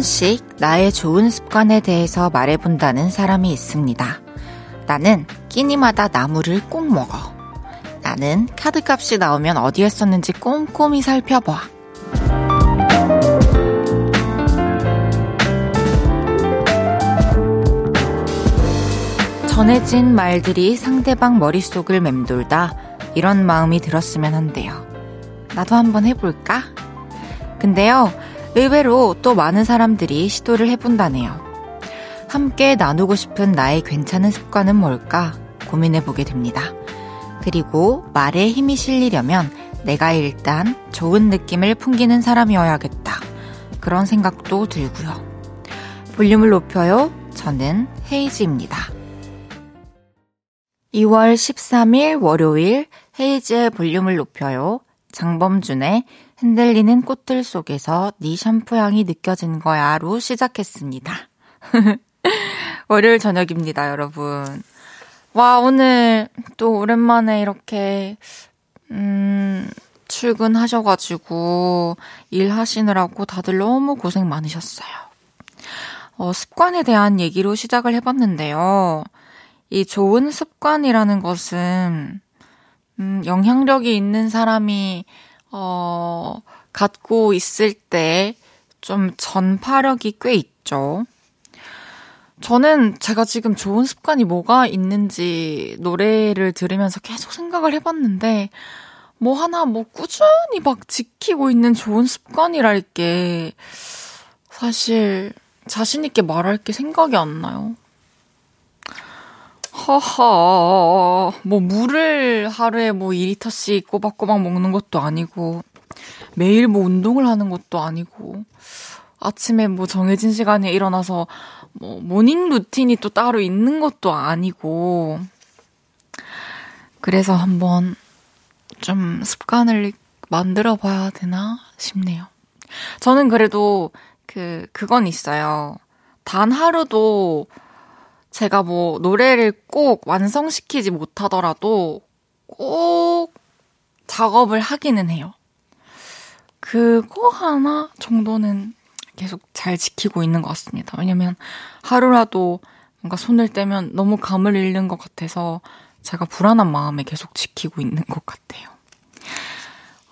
번씩 나의 좋은 습관에 대해서 말해본다는 사람이 있습니다. 나는 끼니마다 나물을 꼭 먹어. 나는 카드값이 나오면 어디에 썼는지 꼼꼼히 살펴봐. 전해진 말들이 상대방 머릿속을 맴돌다 이런 마음이 들었으면 한대요. 나도 한번 해볼까? 근데요, 의외로 또 많은 사람들이 시도를 해본다네요. 함께 나누고 싶은 나의 괜찮은 습관은 뭘까 고민해보게 됩니다. 그리고 말에 힘이 실리려면 내가 일단 좋은 느낌을 풍기는 사람이어야겠다. 그런 생각도 들고요. 볼륨을 높여요. 저는 헤이즈입니다. 2월 13일 월요일 헤이즈의 볼륨을 높여요. 장범준의 흔들리는 꽃들 속에서 네 샴푸 향이 느껴진 거야로 시작했습니다. 월요일 저녁입니다, 여러분. 와, 오늘 또 오랜만에 이렇게, 음, 출근하셔가지고 일하시느라고 다들 너무 고생 많으셨어요. 어, 습관에 대한 얘기로 시작을 해봤는데요. 이 좋은 습관이라는 것은, 음, 영향력이 있는 사람이 어, 갖고 있을 때 좀 전파력이 꽤 있죠. 저는 제가 지금 좋은 습관이 뭐가 있는지 노래를 들으면서 계속 생각을 해봤는데, 뭐 하나 뭐 꾸준히 막 지키고 있는 좋은 습관이랄 게 사실 자신있게 말할 게 생각이 안 나요. 허허, 뭐 물을 하루에 뭐 2리터씩 꼬박꼬박 먹는 것도 아니고, 매일 뭐 운동을 하는 것도 아니고, 아침에 뭐 정해진 시간에 일어나서 뭐 morning routine이 또 따로 있는 것도 아니고, 그래서 한번 좀 습관을 만들어 봐야 되나 싶네요. 저는 그래도 그, 그건 있어요. 단 하루도 제가 뭐 노래를 꼭 완성시키지 못하더라도 꼭 작업을 하기는 해요. 그거 하나 정도는 계속 잘 지키고 있는 것 같습니다. 왜냐면 하루라도 뭔가 손을 떼면 너무 감을 잃는 것 같아서 제가 불안한 마음에 계속 지키고 있는 것 같아요.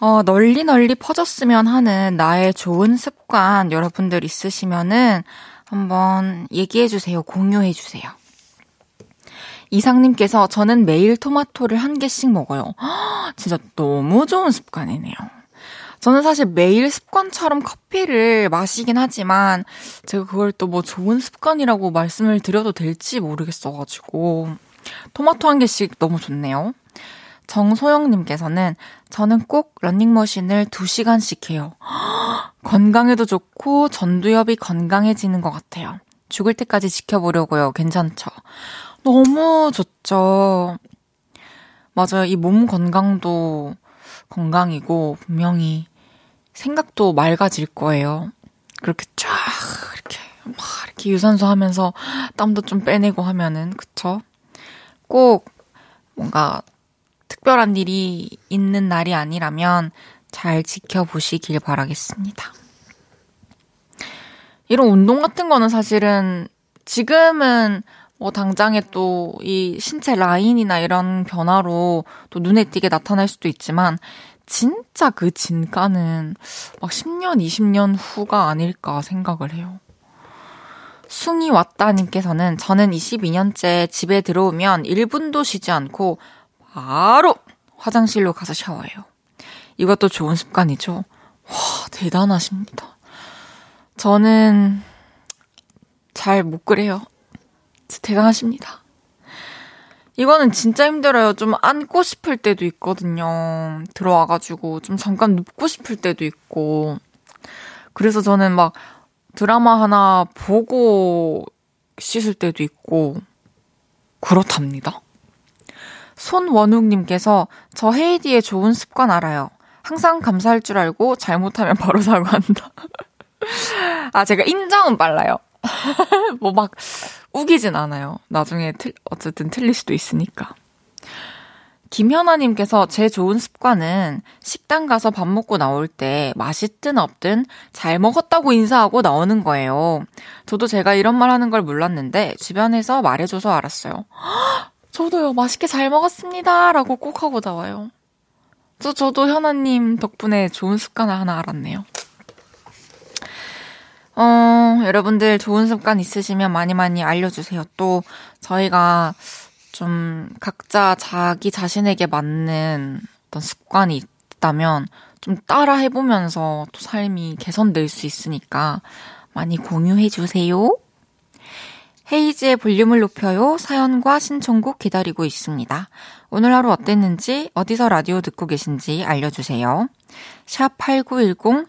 어, 널리 널리 퍼졌으면 하는 나의 좋은 습관 여러분들 있으시면은 한번 얘기해 주세요. 공유해 주세요. 이상님께서 저는 매일 토마토를 한 개씩 먹어요. 진짜 너무 좋은 습관이네요. 저는 사실 매일 습관처럼 커피를 마시긴 하지만 제가 그걸 또 뭐 좋은 습관이라고 말씀을 드려도 될지 모르겠어가지고 토마토 한 개씩 너무 좋네요. 정소영님께서는 저는 꼭 러닝머신을 2시간씩 해요. 건강에도 좋고 전두엽이 건강해지는 것 같아요. 죽을 때까지 지켜보려고요. 괜찮죠? 너무 좋죠. 맞아요. 이 몸 건강도 건강이고 분명히 생각도 맑아질 거예요. 그렇게 쫙 이렇게 막 이렇게 유산소 하면서 땀도 좀 빼내고 하면은 그쵸? 꼭 뭔가 특별한 일이 있는 날이 아니라면 잘 지켜보시길 바라겠습니다. 이런 운동 같은 거는 사실은 지금은 뭐 당장에 또 이 신체 라인이나 이런 변화로 또 눈에 띄게 나타날 수도 있지만 진짜 그 진가는 막 10년, 20년 후가 아닐까 생각을 해요. 숭이 왔다님께서는 저는 22년째 집에 들어오면 1분도 쉬지 않고 바로 화장실로 가서 샤워해요. 이것도 좋은 습관이죠. 와, 대단하십니다. 저는 잘 못 그래요. 대단하십니다. 이거는 진짜 힘들어요. 좀 안고 싶을 때도 있거든요. 들어와가지고 좀 잠깐 눕고 싶을 때도 있고. 그래서 저는 막 드라마 하나 보고 씻을 때도 있고, 그렇답니다. 손원욱님께서 저 헤이디의 좋은 습관 알아요. 항상 감사할 줄 알고 잘못하면 바로 사과한다. 아, 제가 인정은 빨라요. 뭐 막 우기진 않아요. 나중에 틀, 어쨌든 틀릴 수도 있으니까. 김현아님께서 제 좋은 습관은 식당 가서 밥 먹고 나올 때 맛있든 없든 잘 먹었다고 인사하고 나오는 거예요. 저도 제가 이런 말 하는 걸 몰랐는데 주변에서 말해줘서 알았어요. 저도요, 맛있게 잘 먹었습니다. 라고 꼭 하고 나와요. 저, 저도 현아님 덕분에 좋은 습관을 하나 알았네요. 어, 여러분들 좋은 습관 있으시면 많이 많이 알려주세요. 또, 저희가 좀 각자 자기 자신에게 맞는 어떤 습관이 있다면 좀 따라 해보면서 또 삶이 개선될 수 있으니까 많이 공유해주세요. 헤이즈의 볼륨을 높여요. 사연과 신청곡 기다리고 있습니다. 오늘 하루 어땠는지, 어디서 라디오 듣고 계신지 알려주세요. 샵 8910,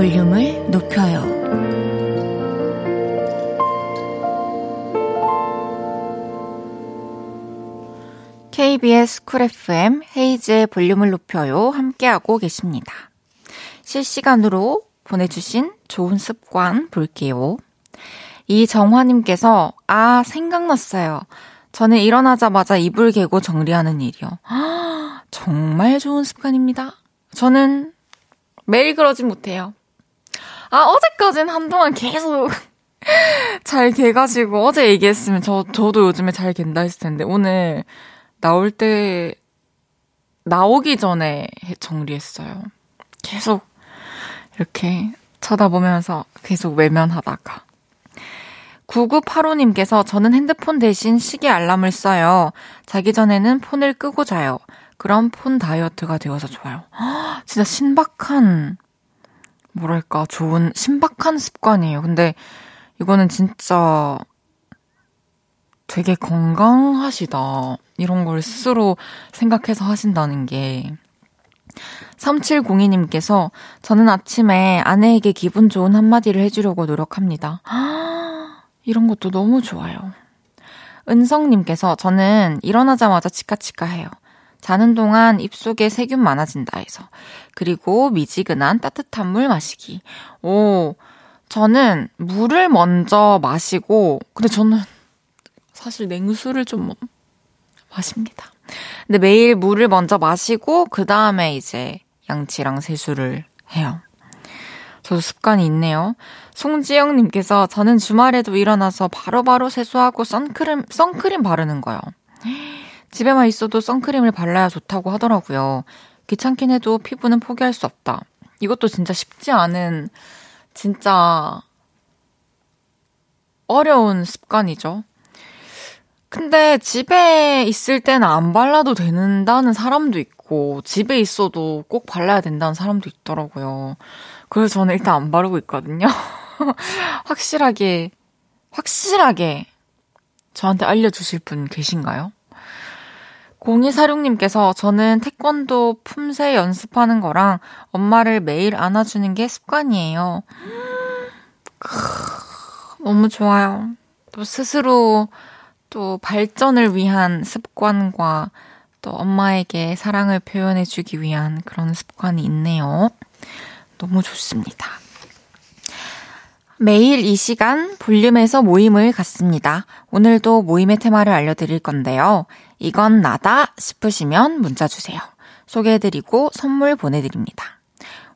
볼륨을 높여요. KBS 쿨 FM 헤이즈의 볼륨을 높여요. 함께하고 계십니다. 실시간으로 보내주신 좋은 습관 볼게요. 이정화님께서, 아, 생각났어요. 저는 일어나자마자 이불 개고 정리하는 일이요. 아, 정말 좋은 습관입니다. 저는 매일 그러진 못해요. 아, 어제까진 한동안 계속 잘 개가지고 어제 얘기했으면 저, 저도 요즘에 잘 갠다 했을 텐데 오늘 나올 때, 나오기 전에 정리했어요. 계속 이렇게 쳐다보면서 계속 외면하다가. 9985님께서 저는 핸드폰 대신 시계 알람을 써요. 자기 전에는 폰을 끄고 자요. 그럼 폰 다이어트가 되어서 좋아요. 진짜 신박한, 뭐랄까, 좋은, 신박한 습관이에요. 근데 이거는 진짜 되게 건강하시다. 이런 걸 스스로 생각해서 하신다는 게. 3702님께서 저는 아침에 아내에게 기분 좋은 한마디를 해주려고 노력합니다. 이런 것도 너무 좋아요. 은성님께서 저는 일어나자마자 치카치카 해요. 자는 동안 입속에 세균 많아진다 해서. 그리고 미지근한 따뜻한 물 마시기. 오, 저는 물을 먼저 마시고, 근데 저는 사실 냉수를 좀 마십니다. 근데 매일 물을 먼저 마시고 그 다음에 이제 양치랑 세수를 해요. 저도 습관이 있네요. 송지영님께서 저는 주말에도 일어나서 바로바로 바로 세수하고 선크림, 선크림 바르는 거요. 집에만 있어도 선크림을 발라야 좋다고 하더라고요. 귀찮긴 해도 피부는 포기할 수 없다. 이것도 진짜 쉽지 않은, 진짜 어려운 습관이죠. 근데 집에 있을 때는 안 발라도 된다는 사람도 있고, 집에 있어도 꼭 발라야 된다는 사람도 있더라고요. 그래서 저는 일단 안 바르고 있거든요. 확실하게, 확실하게 저한테 알려주실 분 계신가요? 0246님께서 저는 태권도 품새 연습하는 거랑 엄마를 매일 안아주는 게 습관이에요. 너무 좋아요. 또 스스로 또 발전을 위한 습관과 또 엄마에게 사랑을 표현해주기 위한 그런 습관이 있네요. 너무 좋습니다. 매일 이 시간 볼륨에서 모임을 갖습니다. 오늘도 모임의 테마를 알려드릴 건데요. 이건 나다 싶으시면 문자 주세요. 소개해드리고 선물 보내드립니다.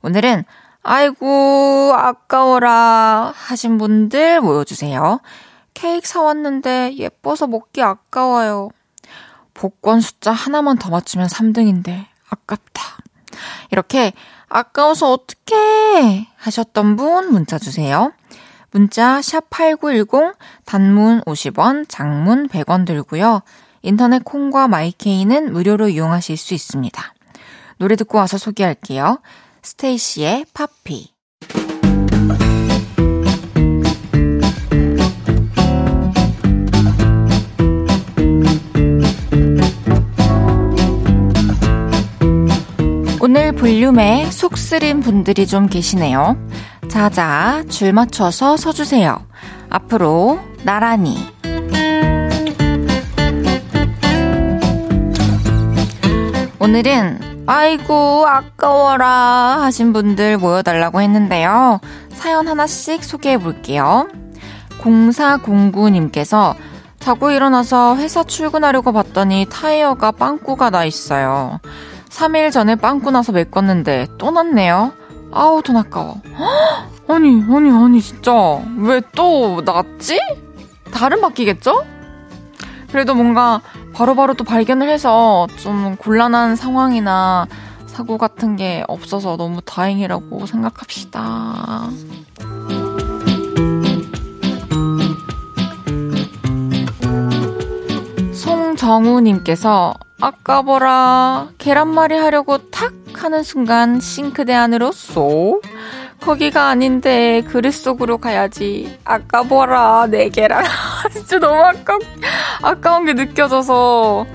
오늘은 아이고 아까워라 하신 분들 모여주세요. 케이크 사왔는데 예뻐서 먹기 아까워요. 복권 숫자 하나만 더 맞추면 3등인데 아깝다. 이렇게 아까워서 어떡해 하셨던 분 문자 주세요. 문자 샵 8910 단문 50원, 장문 100원 들고요. 인터넷 콩과 마이케이는 무료로 이용하실 수 있습니다. 노래 듣고 와서 소개할게요. 스테이시의 파피. 오늘 볼륨에 속 쓰린 분들이 좀 계시네요. 자자, 줄 맞춰서 서주세요. 앞으로, 나란히. 오늘은 아이고 아까워라 하신 분들 모여달라고 했는데요. 사연 하나씩 소개해 볼게요. 0409님께서 자고 일어나서 회사 출근하려고 봤더니 타이어가 빵꾸가 나 있어요. 3일 전에 빵꾸 나서 메꿨는데 또 났네요. 아우 돈 아까워. 아니 아니 아니 진짜 왜 또 났지? 다른 바뀌겠죠? 그래도 뭔가 바로바로 바로 또 발견을 해서 좀 곤란한 상황이나 사고 같은 게 없어서 너무 다행이라고 생각합시다. 송정우님께서 아까 보라 계란말이 하려고 탁 하는 순간 싱크대 안으로 쏙 거기가 아닌데 그릇 속으로 가야지. 아까 보라 내 계란 진짜 너무 아까 아까운 게 느껴져서.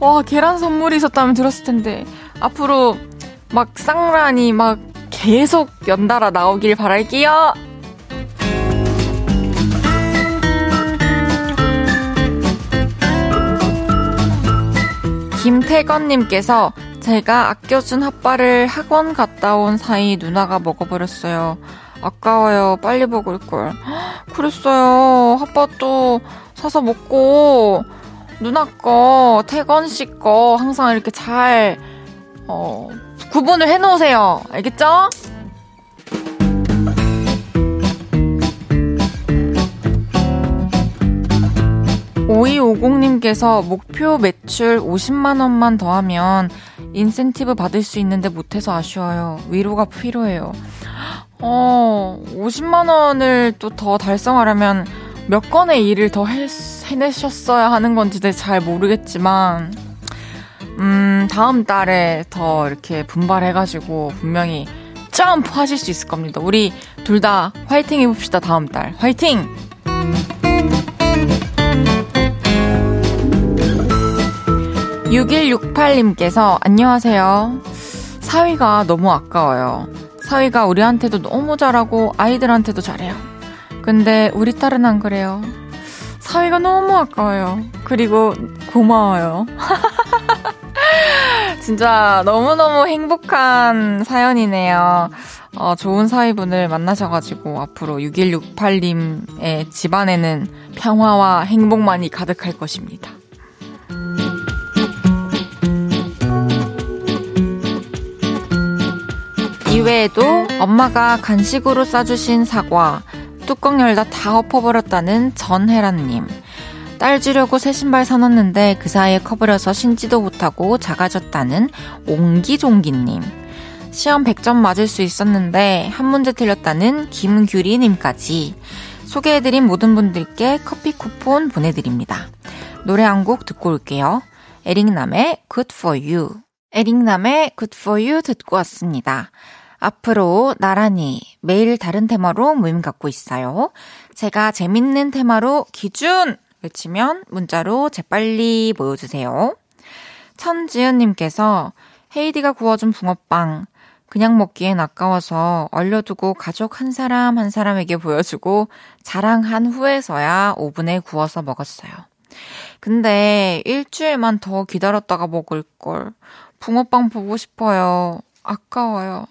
와 계란 선물이 있었다면 들었을 텐데. 앞으로 막 쌍란이 막 계속 연달아 나오길 바랄게요. 김태건님께서 제가 아껴준 핫바를 학원 갔다 온 사이 누나가 먹어버렸어요. 아까워요. 빨리 먹을 걸. 그랬어요. 핫바도 사서 먹고, 누나 거, 태건 씨 거 항상 이렇게 잘, 어, 구분을 해놓으세요. 알겠죠? 5250님께서 목표 매출 50만원만 더하면 인센티브 받을 수 있는데 못해서 아쉬워요. 위로가 필요해요. 어, 50만원을 또 더 달성하려면 몇 건의 일을 더 해, 해내셨어야 하는 건지 잘 모르겠지만, 음, 다음 달에 더 이렇게 분발해가지고 분명히 점프 하실 수 있을 겁니다. 우리 둘 다 화이팅 해봅시다, 다음 달. 화이팅! 6168님께서 안녕하세요. 사위가 너무 아까워요. 사위가 우리한테도 너무 잘하고 아이들한테도 잘해요. 근데 우리 딸은 안 그래요. 사위가 너무 아까워요. 그리고 고마워요. 진짜 너무너무 행복한 사연이네요. 어, 좋은 사위분을 만나셔가지고 앞으로 6168님의 집안에는 평화와 행복만이 가득할 것입니다. 이외에도 엄마가 간식으로 싸주신 사과, 뚜껑 열다 다 엎어버렸다는 전혜란님. 딸 주려고 새 신발 사놨는데 그 사이에 커버려서 신지도 못하고 작아졌다는 옹기종기님. 시험 100점 맞을 수 있었는데 한 문제 틀렸다는 김규리님까지 소개해드린 모든 분들께 커피 쿠폰 보내드립니다. 노래 한 곡 듣고 올게요. 에릭남의 Good For You. 에릭남의 Good For You 듣고 왔습니다. 앞으로 나란히 매일 다른 테마로 모임 갖고 있어요. 제가 재밌는 테마로 기준 외치면 문자로 재빨리 모여주세요. 천지은님께서 헤이디가 구워준 붕어빵 그냥 먹기엔 아까워서 얼려두고 가족 한 사람 한 사람에게 보여주고 자랑한 후에서야 오븐에 구워서 먹었어요. 근데 일주일만 더 기다렸다가 먹을 걸. 붕어빵 보고 싶어요. 아까워요.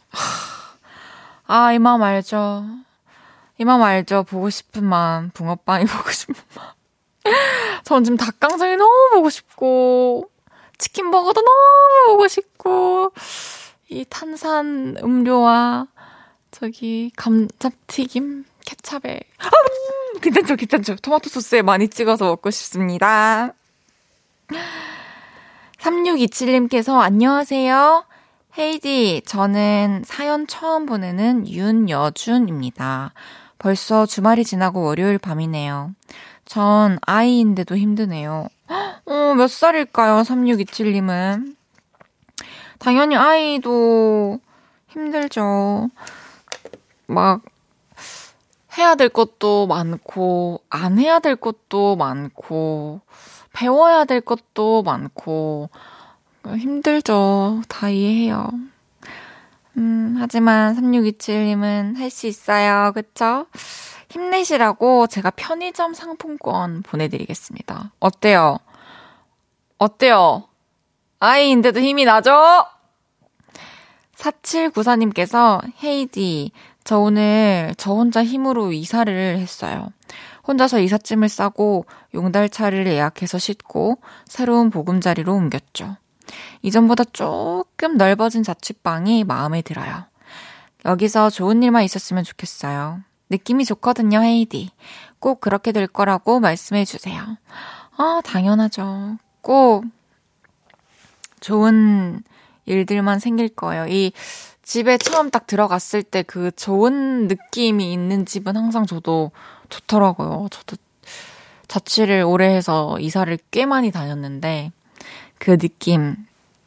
아, 이 마음 알죠. 이 마음 알죠. 보고 싶은 마음. 붕어빵이 보고 싶은 마음. 전 지금 닭강정이 너무 보고 싶고, 치킨버거도 너무 보고 싶고, 이 탄산 음료와 저기 감자튀김 케찹에, 아, 음, 괜찮죠, 괜찮죠. 토마토 소스에 많이 찍어서 먹고 싶습니다. 3627님께서 안녕하세요. 헤이디, 저는 사연 처음 보내는 윤여준입니다. 벌써 주말이 지나고 월요일 밤이네요. 전 아이인데도 힘드네요. 어, 몇 살일까요, 3627님은? 당연히 아이도 힘들죠. 막, 해야 될 것도 많고, 안 해야 될 것도 많고, 배워야 될 것도 많고, 힘들죠. 다 이해해요. 음, 하지만 3627님은 할 수 있어요. 그쵸? 힘내시라고 제가 편의점 상품권 보내드리겠습니다. 어때요? 어때요? 아이인데도 힘이 나죠? 4794님께서 헤이디, 저 오늘 저 혼자 힘으로 이사를 했어요. 혼자서 이삿짐을 싸고 용달차를 예약해서 싣고 새로운 보금자리로 옮겼죠. 이전보다 조금 넓어진 자취방이 마음에 들어요. 여기서 좋은 일만 있었으면 좋겠어요. 느낌이 좋거든요, 헤이디. 꼭 그렇게 될 거라고 말씀해 주세요. 아, 당연하죠. 꼭 좋은 일들만 생길 거예요. 이 집에 처음 딱 들어갔을 때 그 좋은 느낌이 있는 집은 항상 저도 좋더라고요. 저도 자취를 오래 해서 이사를 꽤 많이 다녔는데 그 느낌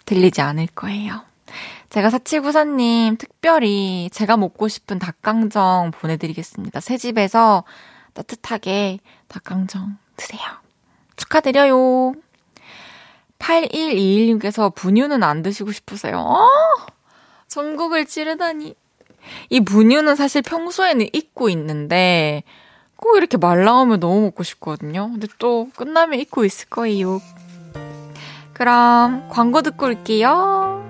들리지 않을 거예요. 제가 사치구사님 특별히 제가 먹고 싶은 닭강정 보내드리겠습니다. 새 집에서 따뜻하게 닭강정 드세요. 축하드려요. 8121님께서 분유는 안 드시고 싶으세요. 어! 전국을 찌르다니. 이 분유는 사실 평소에는 잊고 있는데 꼭 이렇게 말 나오면 너무 먹고 싶거든요. 근데 또 끝나면 잊고 있을 거예요. 그럼 광고 듣고 올게요.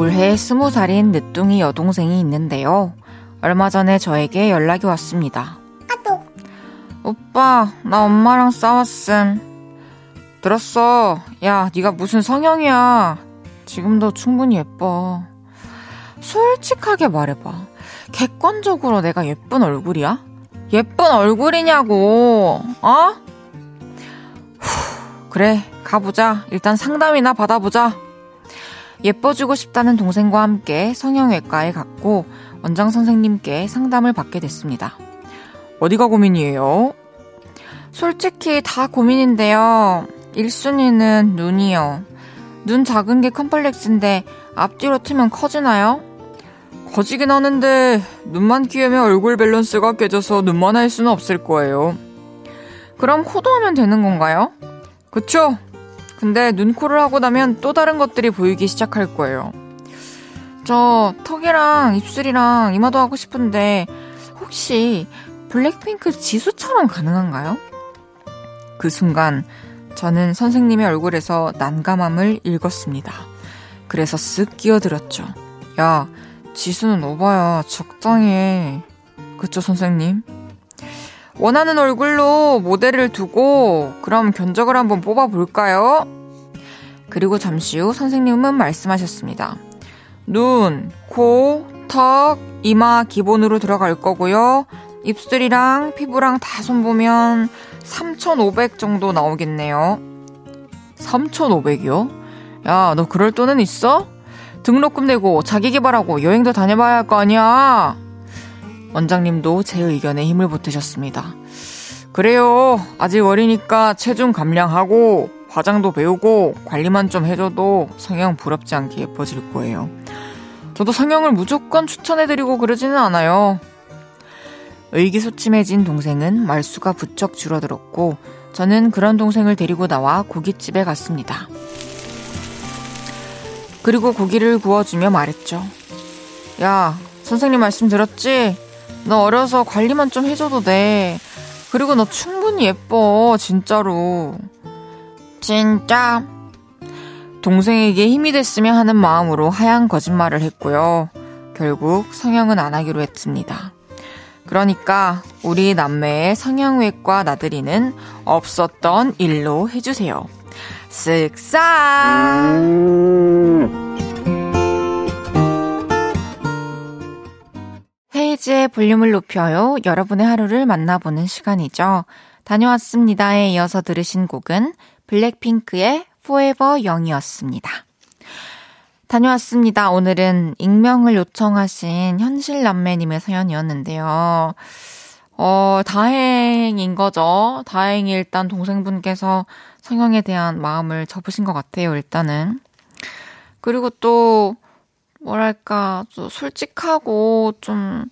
올해 스무 살인 늦둥이 여동생이 있는데요. 얼마 전에 저에게 연락이 왔습니다. 오빠, 나 엄마랑 싸웠음. 들었어. 야, 네가 무슨 성형이야. 지금도 충분히 예뻐. 솔직하게 말해봐. 객관적으로 내가 예쁜 얼굴이야? 예쁜 얼굴이냐고, 어? 후, 그래, 가보자. 일단 상담이나 받아보자. 예뻐지고 싶다는 동생과 함께 성형외과에 갔고, 원장 선생님께 상담을 받게 됐습니다. 어디가 고민이에요? 솔직히 다 고민인데요. 1순위는 눈이요. 눈 작은 게 컴플렉스인데 앞뒤로 트면 커지나요? 커지긴 하는데 눈만 끼우면 얼굴 밸런스가 깨져서 눈만 할 수는 없을 거예요. 그럼 코도 하면 되는 건가요? 그쵸? 근데 눈, 코를 하고 나면 또 다른 것들이 보이기 시작할 거예요. 저 턱이랑 입술이랑 이마도 하고 싶은데 혹시 블랙핑크 지수처럼 가능한가요? 그 순간 저는 선생님의 얼굴에서 난감함을 읽었습니다. 그래서 쓱 끼어들었죠. 야, 지수는 오바야. 적당히 해. 그쵸, 선생님? 원하는 얼굴로 모델을 두고 그럼 견적을 한번 뽑아볼까요? 그리고 잠시 후 선생님은 말씀하셨습니다. 눈, 코, 턱, 이마 기본으로 들어갈 거고요. 입술이랑 피부랑 다 손보면 3,500 정도 나오겠네요. 3,500이요? 야, 너 그럴 돈은 있어? 등록금 내고 자기 개발하고 여행도 다녀봐야 할 거 아니야? 원장님도 제 의견에 힘을 보태셨습니다. 그래요. 아직 어리니까 체중 감량하고 화장도 배우고 관리만 좀 해줘도 성형 부럽지 않게 예뻐질 거예요. 저도 성형을 무조건 추천해드리고 그러지는 않아요. 의기소침해진 동생은 말수가 부쩍 줄어들었고 저는 그런 동생을 데리고 나와 고깃집에 갔습니다. 그리고 고기를 구워주며 말했죠. 야, 선생님 말씀 들었지? 너 어려서 관리만 좀 해줘도 돼. 그리고 너 충분히 예뻐, 진짜로. 진짜. 동생에게 힘이 됐으면 하는 마음으로 하얀 거짓말을 했고요. 결국 성형은 안 하기로 했습니다. 그러니까 우리 남매의 성형외과 나들이는 없었던 일로 해주세요. 쓱싹! 헤이즈의 볼륨을 높여요. 여러분의 하루를 만나보는 시간이죠. 다녀왔습니다에 이어서 들으신 곡은 블랙핑크의 Forever Young이었습니다. 다녀왔습니다. 오늘은 익명을 요청하신 현실 남매님의 사연이었는데요. 어, 다행인 거죠. 다행히 일단 동생분께서 성형에 대한 마음을 접으신 것 같아요, 일단은. 그리고 또, 뭐랄까, 또 솔직하고 좀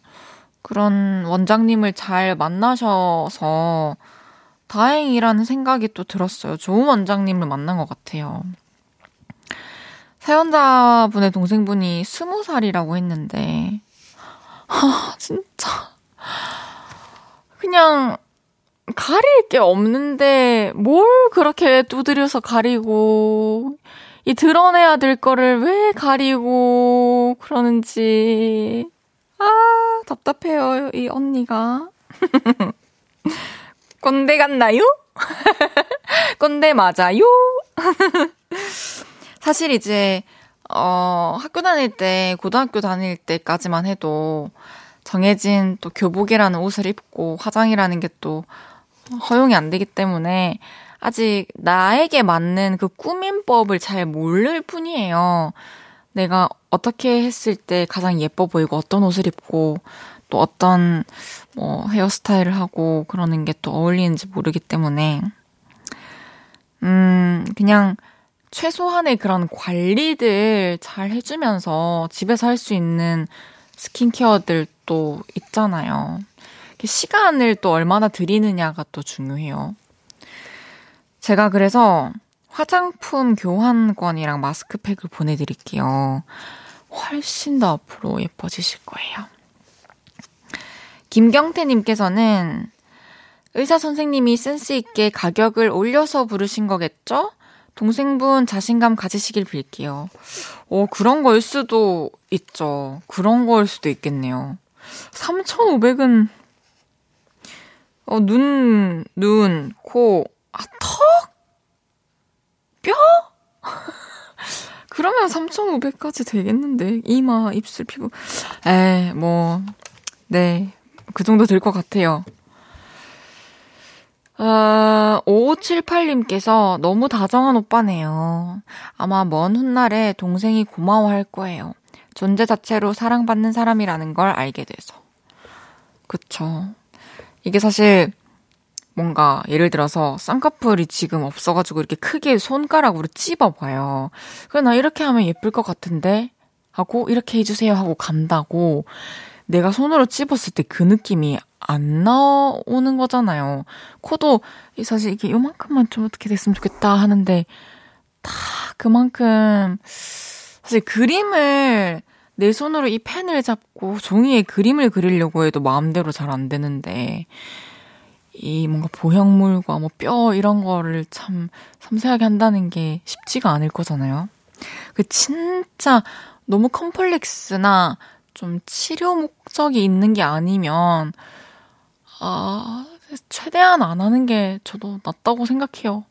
그런 원장님을 잘 만나셔서 다행이라는 생각이 또 들었어요. 좋은 원장님을 만난 것 같아요. 사연자분의 동생분이 스무 살이라고 했는데, 아, 진짜. 그냥, 가릴 게 없는데, 뭘 그렇게 두드려서 가리고, 이 드러내야 될 거를 왜 가리고, 그러는지. 아, 답답해요, 이 언니가. 꼰대 같나요? 꼰대 맞아요? 사실 이제, 어, 학교 다닐 때, 고등학교 다닐 때까지만 해도 정해진 또 교복이라는 옷을 입고 화장이라는 게 또 허용이 안 되기 때문에 아직 나에게 맞는 그 꾸민법을 잘 모를 뿐이에요. 내가 어떻게 했을 때 가장 예뻐 보이고 어떤 옷을 입고 또 어떤 뭐 헤어스타일을 하고 그러는 게 또 어울리는지 모르기 때문에 음, 그냥 최소한의 그런 관리들 잘 해주면서 집에서 할 수 있는 스킨케어들도 있잖아요. 시간을 또 얼마나 들이느냐가 또 중요해요. 제가 그래서 화장품 교환권이랑 마스크팩을 보내드릴게요. 훨씬 더 앞으로 예뻐지실 거예요. 김경태님께서는 의사 선생님이 센스있게 가격을 올려서 부르신 거겠죠? 동생분 자신감 가지시길 빌게요. 어, 그런 거일 수도 있죠. 그런 거일 수도 있겠네요. 3,500은, 어, 눈, 눈, 코, 아, 턱? 뼈? 그러면 3,500까지 되겠는데. 이마, 입술, 피부. 에, 뭐, 네. 그 정도 될 것 같아요. 어, 5578님께서 너무 다정한 오빠네요. 아마 먼 훗날에 동생이 고마워할 거예요. 존재 자체로 사랑받는 사람이라는 걸 알게 돼서. 그쵸. 이게 사실 뭔가 예를 들어서 쌍꺼풀이 지금 없어가지고 이렇게 크게 손가락으로 찝어봐요. 그래 나 이렇게 하면 예쁠 것 같은데 하고 이렇게 해주세요 하고 간다고 내가 손으로 찝었을 때 그 느낌이 안 나오는 거잖아요. 코도 사실 이게 요만큼만 좀 어떻게 됐으면 좋겠다 하는데 다 그만큼 사실 그림을 내 손으로 이 펜을 잡고 종이에 그림을 그리려고 해도 마음대로 잘 안 되는데 이 뭔가 보형물과 뭐 뼈 이런 거를 참 섬세하게 한다는 게 쉽지가 않을 거잖아요. 그 진짜 너무 컴플렉스나 좀 치료 목적이 있는 게 아니면 아, 최대한 안 하는 게 저도 낫다고 생각해요.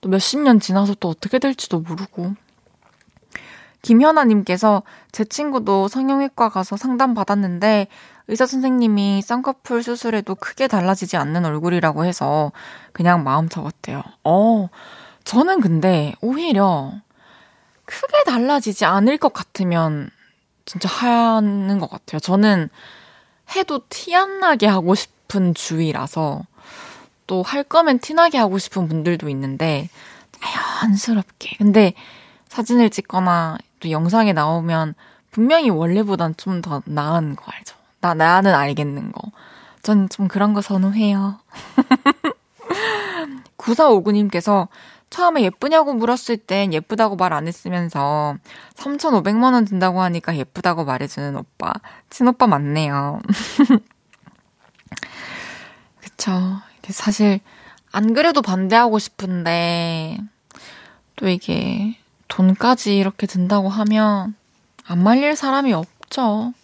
또 몇십 년 지나서 또 어떻게 될지도 모르고. 김현아님께서 제 친구도 성형외과 가서 상담 받았는데 의사 선생님이 쌍꺼풀 수술에도 크게 달라지지 않는 얼굴이라고 해서 그냥 마음 접었대요. 어, 저는 근데 오히려 크게 달라지지 않을 것 같으면 진짜 하는 것 같아요. 저는 해도 티 안 나게 하고 싶 싶은 주의라서 또 할 거면 티나게 하고 싶은 분들도 있는데 자연스럽게. 근데 사진을 찍거나 또 영상에 나오면 분명히 원래보단 좀 더 나은 거 알죠? 나, 나는 알겠는 거. 전 좀 그런 거 선호해요. 9459님께서 처음에 예쁘냐고 물었을 땐 예쁘다고 말 안 했으면서 3,500만원 든다고 하니까 예쁘다고 말해주는 오빠. 친오빠 맞네요. 그쵸. 사실, 안 그래도 반대하고 싶은데, 또 이게 돈까지 이렇게 든다고 하면 안 말릴 사람이 없죠.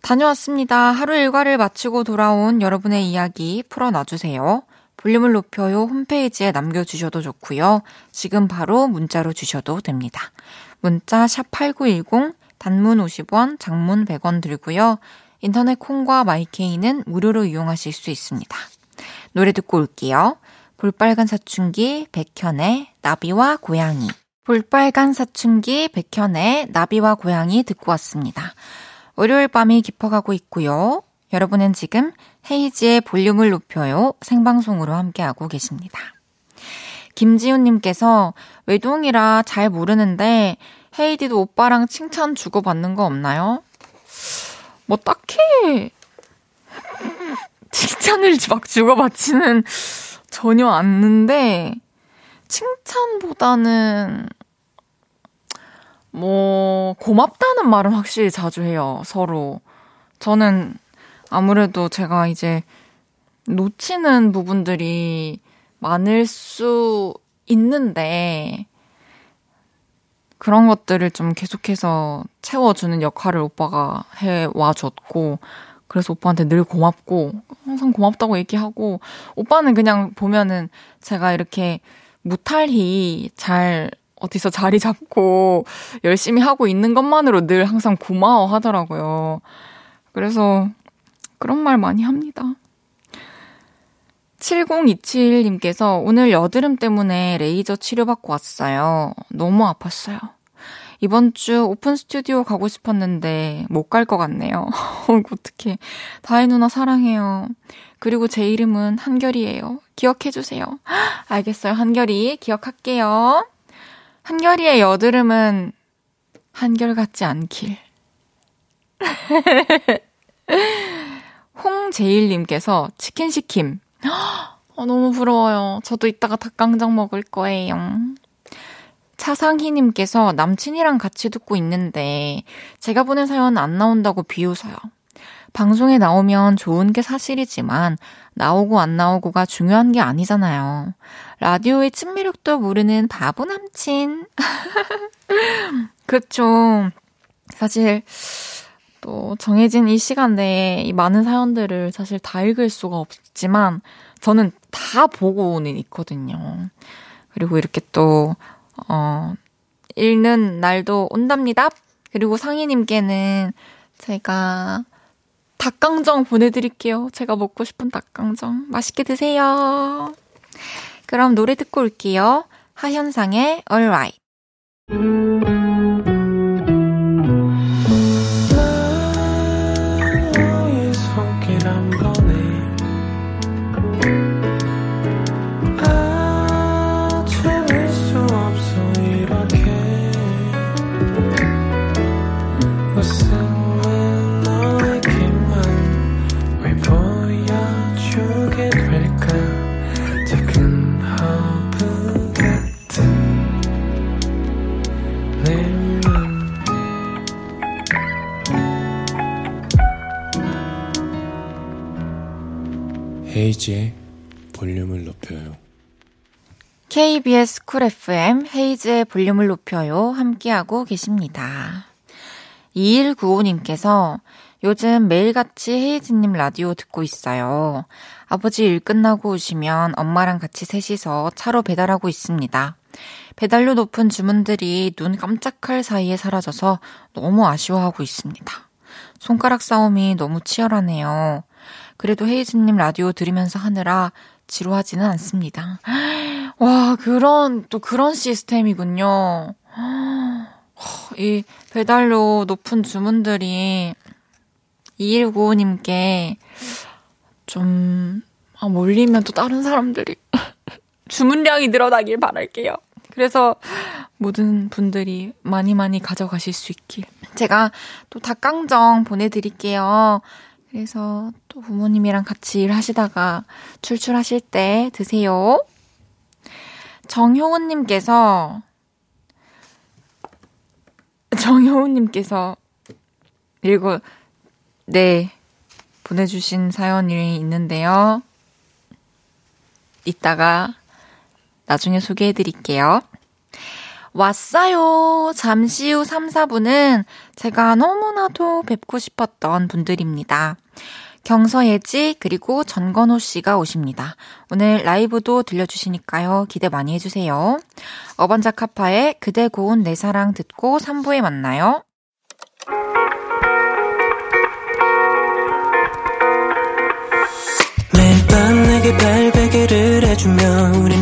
다녀왔습니다. 하루 일과를 마치고 돌아온 여러분의 이야기 풀어놔주세요. 볼륨을 높여요 홈페이지에 남겨주셔도 좋고요. 지금 바로 문자로 주셔도 됩니다. 문자 샵 8910 단문 50원, 장문 100원 들고요. 인터넷 콩과 마이케이는 무료로 이용하실 수 있습니다. 노래 듣고 올게요. 볼빨간 사춘기 백현의 나비와 고양이. 볼빨간 사춘기 백현의 나비와 고양이 듣고 왔습니다. 월요일 밤이 깊어가고 있고요. 여러분은 지금 헤이지의 볼륨을 높여요 생방송으로 함께하고 계십니다. 김지훈님께서 외동이라 잘 모르는데 헤이디도 오빠랑 칭찬 주고받는 거 없나요? 뭐 딱히 칭찬을 막 주고받지는 전혀 않는데 칭찬보다는 뭐 고맙다는 말은 확실히 자주 해요. 서로. 저는 아무래도 제가 이제 놓치는 부분들이 많을 수 있는데 그런 것들을 좀 계속해서 채워주는 역할을 오빠가 해와줬고 그래서 오빠한테 늘 고맙고 항상 고맙다고 얘기하고 오빠는 그냥 보면은 제가 이렇게 무탈히 잘 어디서 자리 잡고 열심히 하고 있는 것만으로 늘 항상 고마워 하더라고요. 그래서 그런 말 많이 합니다. 7027님께서 오늘 여드름 때문에 레이저 치료받고 왔어요. 너무 아팠어요. 이번 주 오픈 스튜디오 가고 싶었는데 못 갈 것 같네요. 어떡해. 다혜 누나 사랑해요. 그리고 제 이름은 한결이에요. 기억해주세요. 알겠어요. 한결이. 기억할게요. 한결이의 여드름은 한결 같지 않길. 홍제일님께서 치킨 시킴. 어, 너무 부러워요. 저도 이따가 닭강정 먹을 거예요. 차상희님께서 남친이랑 같이 듣고 있는데 제가 보낸 사연 안 나온다고 비웃어요. 방송에 나오면 좋은 게 사실이지만 나오고 안 나오고가 중요한 게 아니잖아요. 라디오의 친밀력도 모르는 바보 남친. 그쵸. 사실 또 정해진 이 시간 내에 이 많은 사연들을 사실 다 읽을 수가 없지만 저는 다 보고는 있거든요. 그리고 이렇게 또 어, 읽는 날도 온답니다. 그리고 상희님께는 제가 닭강정 보내드릴게요. 제가 먹고 싶은 닭강정. 맛있게 드세요. 그럼 노래 듣고 올게요. 하현상의 Alright. 헤이즈의 볼륨을 높여요. KBS 쿨 FM 헤이즈의 볼륨을 높여요. 함께하고 계십니다. 2195님께서 요즘 매일같이 헤이즈님 라디오 듣고 있어요. 아버지 일 끝나고 오시면 엄마랑 같이 셋이서 차로 배달하고 있습니다. 배달료 높은 주문들이 눈 깜짝할 사이에 사라져서 너무 아쉬워하고 있습니다. 손가락 싸움이 너무 치열하네요. 그래도 헤이즈님 라디오 들으면서 하느라 지루하지는 않습니다. 와, 그런, 또 그런 시스템이군요. 이 배달료 높은 주문들이 2195님께 좀, 아, 몰리면 또 다른 사람들이 주문량이 늘어나길 바랄게요. 그래서 모든 분들이 많이 많이 가져가실 수 있길. 제가 또 닭강정 보내드릴게요. 그래서 또 부모님이랑 같이 일하시다가 출출하실 때 드세요. 정효은님께서, 정효은님께서 읽어, 네, 보내주신 사연이 있는데요. 이따가 나중에 소개해 드릴게요. 왔어요. 잠시 후 3, 4분은 제가 너무나도 뵙고 싶었던 분들입니다. 경서예지 그리고 전건호 씨가 오십니다. 오늘 라이브도 들려주시니까요. 기대 많이 해주세요. 어반자카파의 그대 고운 내 사랑 듣고 3부에 만나요. 매일 밤 내게 발베개를 해주며 우린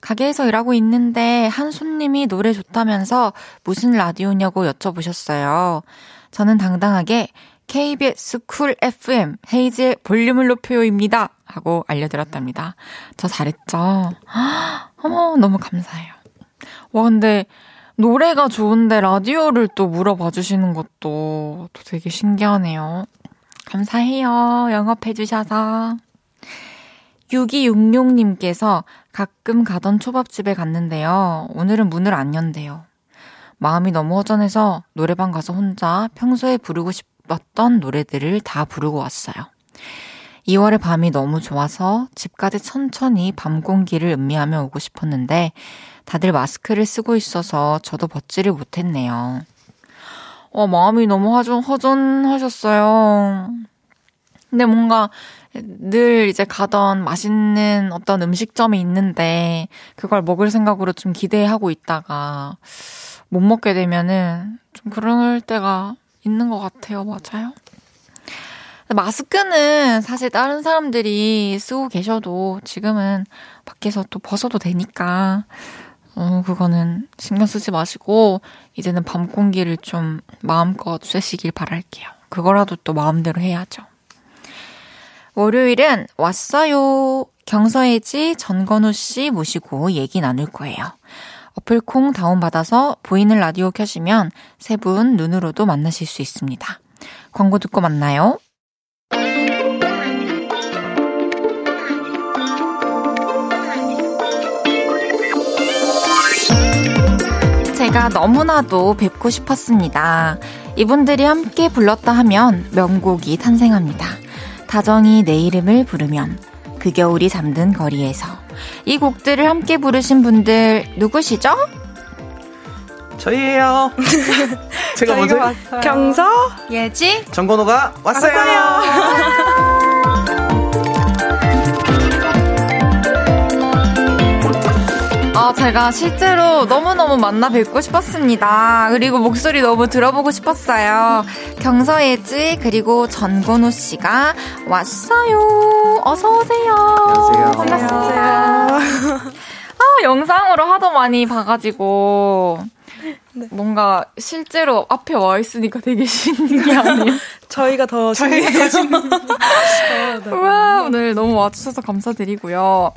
가게에서 일하고 있는데 한 손님이 노래 좋다면서 무슨 라디오냐고 여쭤보셨어요. 저는 당당하게 KBS 쿨 FM 헤이즈의 볼륨을 높여요입니다. 하고 알려드렸답니다. 저 잘했죠? 어머, 너무 감사해요. 와, 근데 노래가 좋은데 라디오를 또 물어봐 주시는 것도 또 되게 신기하네요. 감사해요. 영업해주셔서. 6266님께서 가끔 가던 초밥집에 갔는데요. 오늘은 문을 안 연대요. 마음이 너무 허전해서 노래방 가서 혼자 평소에 부르고 싶었던 노래들을 다 부르고 왔어요. 2월의 밤이 너무 좋아서 집까지 천천히 밤 공기를 음미하며 오고 싶었는데 다들 마스크를 쓰고 있어서 저도 벗지를 못했네요. 어, 마음이 너무 허전, 허전하셨어요. 근데 뭔가 늘 이제 가던 맛있는 어떤 음식점이 있는데 그걸 먹을 생각으로 좀 기대하고 있다가 못 먹게 되면은 좀 그럴 때가 있는 것 같아요. 맞아요. 마스크는 사실 다른 사람들이 쓰고 계셔도 지금은 밖에서 또 벗어도 되니까 어, 그거는 신경 쓰지 마시고, 이제는 밤 공기를 좀 마음껏 쐬시길 바랄게요. 그거라도 또 마음대로 해야죠. 월요일은 왔어요. 경서예지 전건우 씨 모시고 얘기 나눌 거예요. 어플 콩 다운받아서 보이는 라디오 켜시면 세 분 눈으로도 만나실 수 있습니다. 광고 듣고 만나요. 제가 너무나도 뵙고 싶었습니다. 이분들이 함께 불렀다 하면 명곡이 탄생합니다. 다정이 내 이름을 부르면 그 겨울이 잠든 거리에서 이 곡들을 함께 부르신 분들 누구시죠? 저희예요. 제가 먼저 경서 예지 정건호가 왔어요. 왔어요. 어, 제가 실제로 너무너무 만나 뵙고 싶었습니다. 그리고 목소리 너무 들어보고 싶었어요. 경서예지, 그리고 전건우 씨가 왔어요. 어서오세요. 안녕하세요. 반갑습니다. 아, 영상으로 하도 많이 봐가지고. 네. 뭔가 실제로 앞에 와 있으니까 되게 신기하네요. 저희가 더 저희가 더 신기해요. 와 오늘 너무 와주셔서 감사드리고요.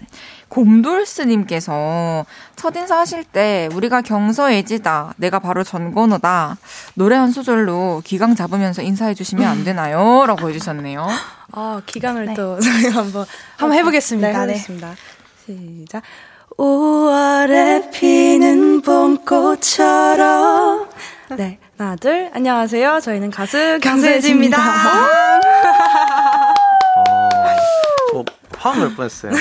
곰돌스님께서 첫인사 하실 때 우리가 경서예지다, 내가 바로 전건우다 노래 한 소절로 기강 잡으면서 인사해 주시면 안 되나요? 라고 해주셨네요. 아 기강을 네. 또 저희가 한번 한번 해보겠습니다. 네, 해보겠습니다. 시작. 5월에 피는 봄꽃처럼. 네, 하나, 둘. 안녕하세요. 저희는 가수 경세지입니다. 어, 화음 낼 뻔했어요.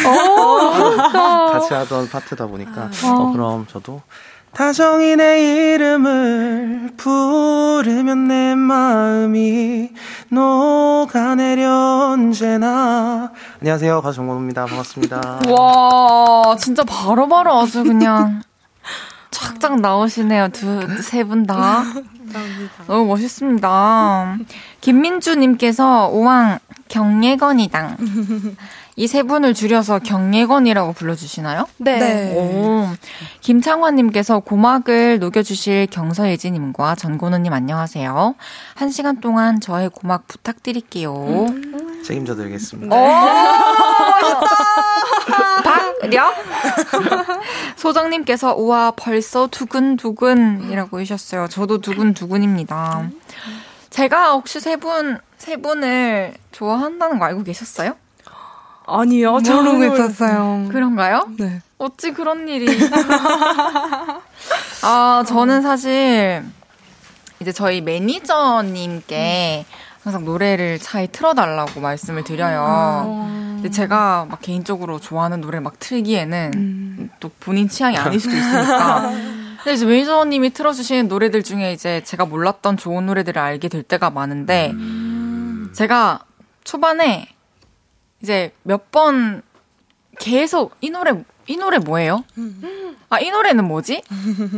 같이 하던 파트다 보니까. 어, 그럼 저도 다정이 내 이름을 부르면 내 마음이 녹아내려 언제나. 안녕하세요. 가수 정건우입니다. 반갑습니다. 와 진짜 바로바로 바로 아주 그냥 착착 나오시네요. 두 세 분 다. 너무 멋있습니다. 김민주님께서 오왕 경예건이당 이 세 분을 줄여서 경예건이라고 불러주시나요? 네. 네. 오. 김창환님께서 고막을 녹여주실 경서예진님과 전고은님 안녕하세요. 한 시간 동안 저의 고막 부탁드릴게요. 음. 책임져 드리겠습니다. 오, 멋있다! 박력? 소정님께서, 우와, 벌써 두근두근이라고 하셨어요. 저도 두근두근입니다. 제가 혹시 세 분, 세 분을 좋아한다는 거 알고 계셨어요? 아니요, 모르고 있었어요. 그런가요? 네. 어찌 그런 일이. 아, 저는 사실, 이제 저희 매니저님께 항상 노래를 차에 틀어달라고 말씀을 드려요. 근데 제가 막 개인적으로 좋아하는 노래 막 틀기에는 음. 또 본인 취향이 아닐 수도 있으니까. 근데 이제 매니저님이 틀어주시는 노래들 중에 이제 제가 몰랐던 좋은 노래들을 알게 될 때가 많은데, 음. 제가 초반에 이제 몇 번 계속 이 노래 이 노래 뭐예요? 아, 이 노래는 뭐지?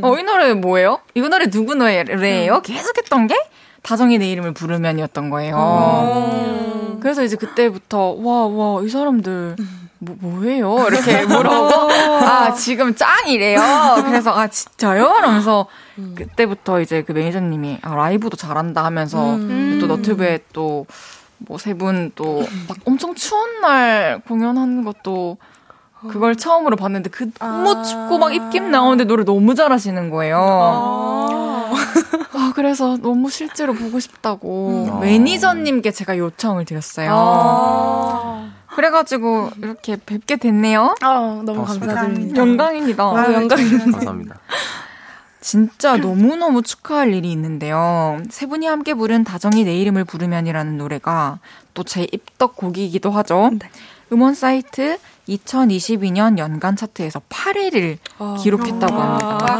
어, 이 노래 뭐예요? 이 노래 누구 노래예요? 계속 했던 게 다정이 내 이름을 부르면이었던 거예요. 어. 그래서 이제 그때부터 와, 와, 이 사람들 뭐, 뭐예요? 이렇게 물어보고 아, 지금 짱이래요. 그래서 아, 진짜요? 이러면서 그때부터 이제 그 매니저님이 아, 라이브도 잘한다 하면서 음. 또 너튜브에 또 뭐 세 분 또 막 엄청 추운 날 공연하는 것도 그걸 처음으로 봤는데 그 너무 아~ 춥고 막 입김 나오는데 노래 너무 잘하시는 거예요. 아, 아 그래서 너무 실제로 보고 싶다고 음. 매니저님께 제가 요청을 드렸어요. 아~ 그래가지고 이렇게 뵙게 됐네요. 아, 너무 감사드립니다. 영광입니다. 아, 영광입니다. 감사합니다. 진짜 너무너무 축하할 일이 있는데요. 세 분이 함께 부른 다정이 내 이름을 부르면이라는 노래가 또 제 입덕 곡이기도 하죠. 네. 음원 사이트 2022년 연간 차트에서 8위를 아, 기록했다고 합니다.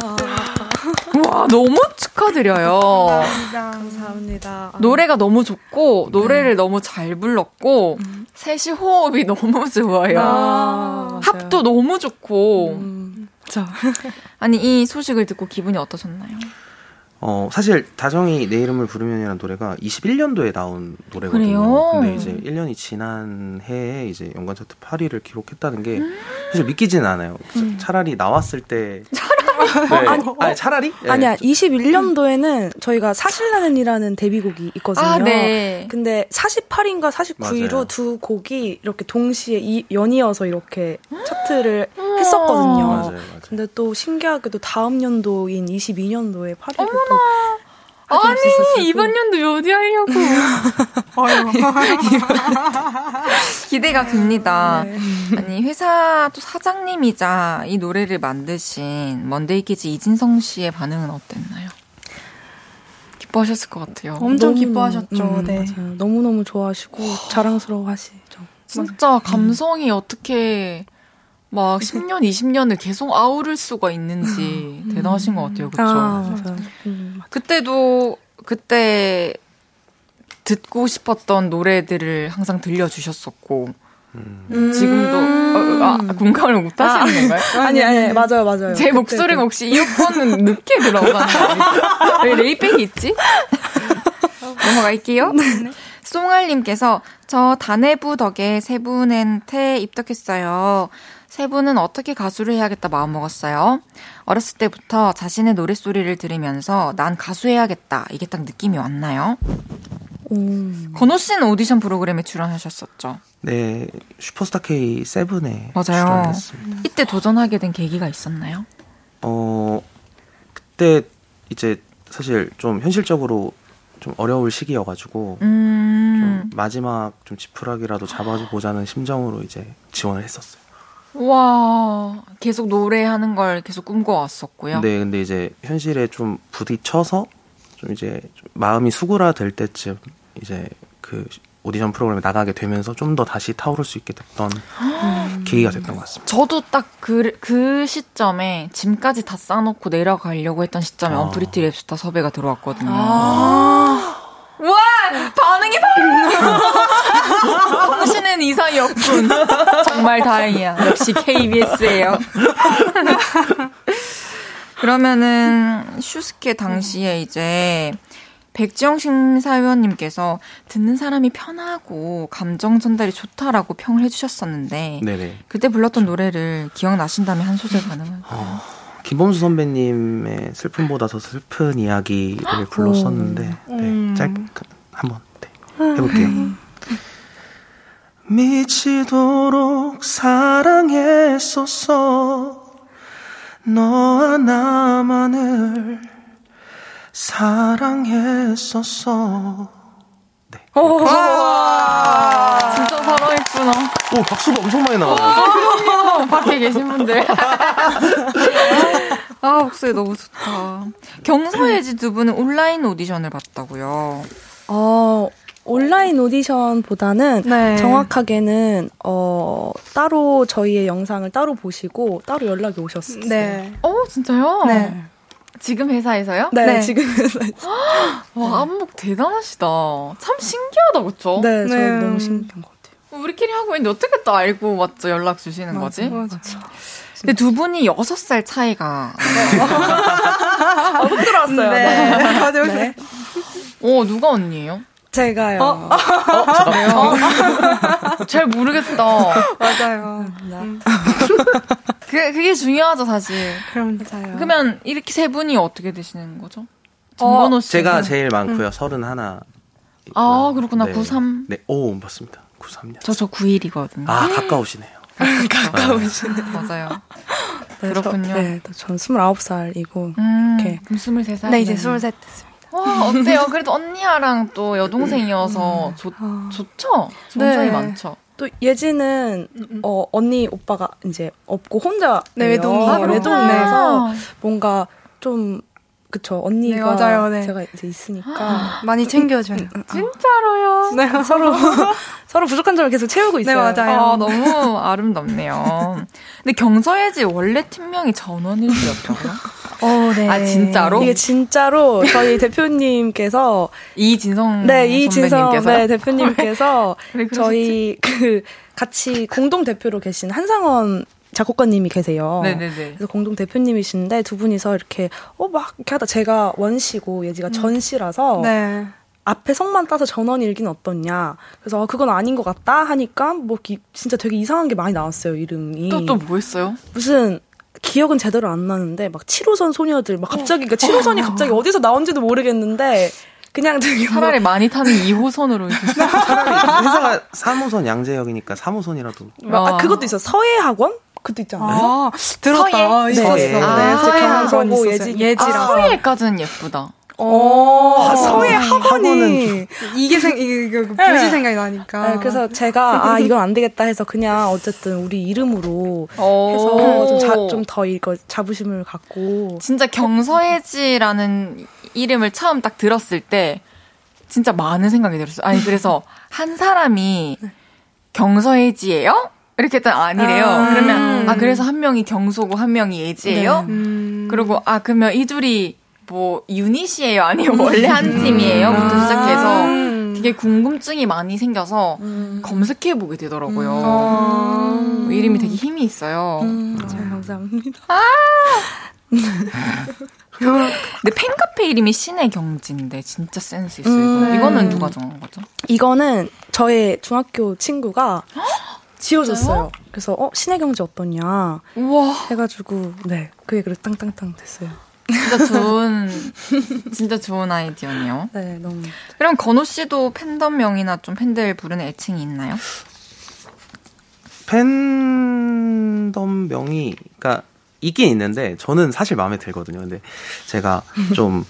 와, 너무 축하드려요. 감사합니다. 감사합니다. 노래가 너무 좋고, 노래를 네. 너무 잘 불렀고, 음. 셋이 호흡이 너무 좋아요. 아, 합도 너무 좋고. 음. 자. 아니, 이 소식을 듣고 기분이 어떠셨나요? 어, 사실 다정이 내 이름을 부르면이라는 노래가 21년도에 나온 노래거든요. 그래요? 근데 이제 1년이 지난 해에 이제 연간 차트 8위를 기록했다는 게 사실 믿기지는 않아요. 음. 차라리 나왔을 때 네. 아니, 아니, 차라리? 네. 아니야. 21년도에는 저희가 사실나는이라는 데뷔곡이 있거든요. 아, 네. 근데 48인가 49위로 두 곡이 이렇게 동시에 이, 연이어서 이렇게 차트를 했었거든요. 맞아요, 맞아요. 근데 또 신기하게도 다음 연도인 22년도에 8위를 또 아니 이번 연도 어디 하려고 기대가 됩니다. 네. 아니 회사 또 사장님이자 이 노래를 만드신 먼데이 키즈 이진성 씨의 반응은 어땠나요? 기뻐하셨을 것 같아요. 엄청 너무, 기뻐하셨죠. 음, 네. 너무 너무 좋아하시고 자랑스러워하시죠. 진짜 감성이 어떻게 막 10년, 20년을 계속 아우를 수가 있는지 음. 대단하신 것 같아요. 그쵸? 아, 음, 그때도, 그때 듣고 싶었던 노래들을 항상 들려주셨었고, 음. 지금도, 어, 아, 공감을 못 하시는 아, 건가요? 아니, 아니, 아니, 맞아요, 맞아요. 제 목소리가 혹시 이어폰은 늦게 들어가는 거아요 왜 레이백이 있지? 넘어갈게요. 네. 송알님께서 저 다내부 덕에 세 분한테 입덕했어요. 세 분은 어떻게 가수를 해야겠다 마음먹었어요? 어렸을 때부터 자신의 노랫소리를 들으면서 난 가수 해야겠다. 이게 딱 느낌이 왔나요? 음. 건호 씨는 오디션 프로그램에 출연하셨었죠? 네, 슈퍼스타 K7에 맞아요. 출연했습니다. 이때 도전하게 된 계기가 있었나요? 어, 그때 이제 사실 좀 현실적으로 좀 어려울 시기여가지고 음. 좀 마지막 좀 지푸라기라도 잡아보자는 심정으로 이제 지원을 했었어요. 와, 계속 노래하는 걸 계속 꿈꿔왔었고요. 네, 근데 이제 현실에 좀 부딪혀서 좀 이제 좀 마음이 수그러들 때쯤 이제 그 오디션 프로그램에 나가게 되면서 좀 더 다시 타오를 수 있게 됐던 음. 계기가 됐던 것 같습니다. 저도 딱 그 그 시점에 짐까지 다 싸놓고 내려가려고 했던 시점에 아. 언프리티 랩스타 섭외가 들어왔거든요. 아. 와 반응이 달라. 당신은 이상이었군. 정말 다행이야. 역시 KBS예요. 그러면은 슈스케 당시에 이제 백지영 심사위원님께서 듣는 사람이 편하고 감정 전달이 좋다라고 평을 해주셨었는데 네네. 그때 불렀던 노래를 기억나신다면 한 소절 가능할까요? 어, 김범수 선배님의 슬픔보다 더 슬픈 이야기를 불렀었는데 네, 음. 짧게 한번 네, 해볼게요. 미치도록 사랑했었어 너와 나만을 사랑했었어 네. 오, 진짜 살아있구나. 오, 박수가 엄청 많이 나와요. 밖에 계신 분들. 아, 목소리 너무 좋다. 경서예지 두 분은 온라인 오디션을 봤다고요? 어, 온라인 오디션보다는 네. 정확하게는 어 따로 저희의 영상을 따로 보시고 따로 연락이 오셨어요. 네. 어 진짜요? 네. 지금 회사에서요? 네, 네. 지금 회사에서. 와 안목 대단하시다. 참 신기하다 그쵸? 네, 저 네. 너무 신기한 것 같아요. 우리끼리 하고 있는데 어떻게 또 알고 맞죠 연락 주시는 맞아, 거지? 맞아. 근데 두 분이 6살 차이가. 어, 훅 들어왔어요. 네. 네. 맞아요. 네. 어, 누가 언니예요? 제가요. 어? 어? 잘 모르겠다. 맞아요. 음. 그게, 그게 중요하죠, 사실. 그럼 맞아요. 그러면 이렇게 세 분이 어떻게 되시는 거죠? 정건호 씨. 제가 제일 많고요. 음. 31. 아, 그렇구나. 네. 93. 네, 오, 맞습니다. 93년. 저, 저 91이거든요. 아, 가까우시네요. 가까우시네. 맞아요. 네, 그렇군요. 저, 네, 전 29살이고. 음, 이렇게. 그럼 23살? 네, 이제 23 됐습니다. 와, 어때요? 그래도 언니야랑 또 여동생이어서 음. 좋, 아. 좋죠? 좋은 네. 많죠? 또 예지는 음, 음. 어 언니 오빠가 이제 없고 혼자 네, 외동 아, 외동이라서 뭔가 좀 그쵸 언니가 네, 맞아요, 네. 제가 이제 있으니까 많이 챙겨줘요. 진짜로요? 네 서로 서로 부족한 점을 계속 채우고 네, 있어요. 네 맞아요. 아, 너무 아름답네요. 근데 경서예지 원래 팀명이 전원일기였다고요? 어, 네. 아 진짜로? 이게 진짜로 저희 대표님께서 이진성 네 이진성 네 대표님께서 저희 그 같이 공동 대표로 계신 한상원 작곡가님이 계세요. 네네네. 그래서 공동 대표님이신데 두 분이서 이렇게 어 막 이렇게 하다 제가 원시고 예지가 음. 전시라서 네. 앞에 성만 따서 전원 일기는 어떻냐. 그래서 어, 그건 아닌 것 같다 하니까 뭐 기, 진짜 되게 이상한 게 많이 나왔어요 이름이. 또 또 뭐 했어요? 무슨 기억은 제대로 안 나는데 막 7호선 소녀들 막 갑자기 그러니까 7호선이 갑자기 어디서 나온지도 모르겠는데 그냥 되게 뭐 차라리 뭐... 많이 타는 2호선으로 차라리 회사가 3호선 양재역이니까 3호선이라도 아, 그것도 있어 서해 학원 그것도 있잖아요. 아, 들었다. 서예? 아, 있었어. 네, 네. 아, 서예 학원 예지 예지라 아, 서예까지는 예쁘다. 어, 아, 서예 학원이 이게 생 이게 그 네. 생각이 나니까. 네, 그래서 제가 아 이건 안 되겠다 해서 그냥 어쨌든 우리 이름으로 해서 좀더 이거 자부심을 갖고 진짜 경서예지라는 이름을 처음 딱 들었을 때 진짜 많은 생각이 들었어요. 아니 그래서 한 사람이 네. 경서예지예요? 이렇게 했더니 아니래요. 아, 그러면 아 그래서 한 명이 경소고 한 명이 예지예요. 네. 음. 그리고 아 그러면 이 둘이 뭐 유닛이에요? 아니면 원래 한 음. 팀이에요?부터 시작해서 음. 되게 궁금증이 많이 생겨서 음. 검색해 보게 되더라고요. 음. 뭐 이름이 되게 힘이 있어요. 음. 잘 감사합니다. 아! 근데 팬카페 이름이 신의 경지인데 진짜 센스 있어요. 음. 이거 는 누가 정한 거죠? 이거는 저의 중학교 친구가 지어줬어요. 그래서 어 신의 경지 어떠냐 우와. 해가지고 네 그게 그래 땅땅땅 됐어요. 진짜 좋은 진짜 좋은 아이디어네요. 네, 너무. 그럼 건호 씨도 팬덤명이나 좀 팬들 부르는 애칭이 있나요? 팬덤명이 그러니까 있긴 있는데 저는 사실 마음에 들거든요. 근데 제가 좀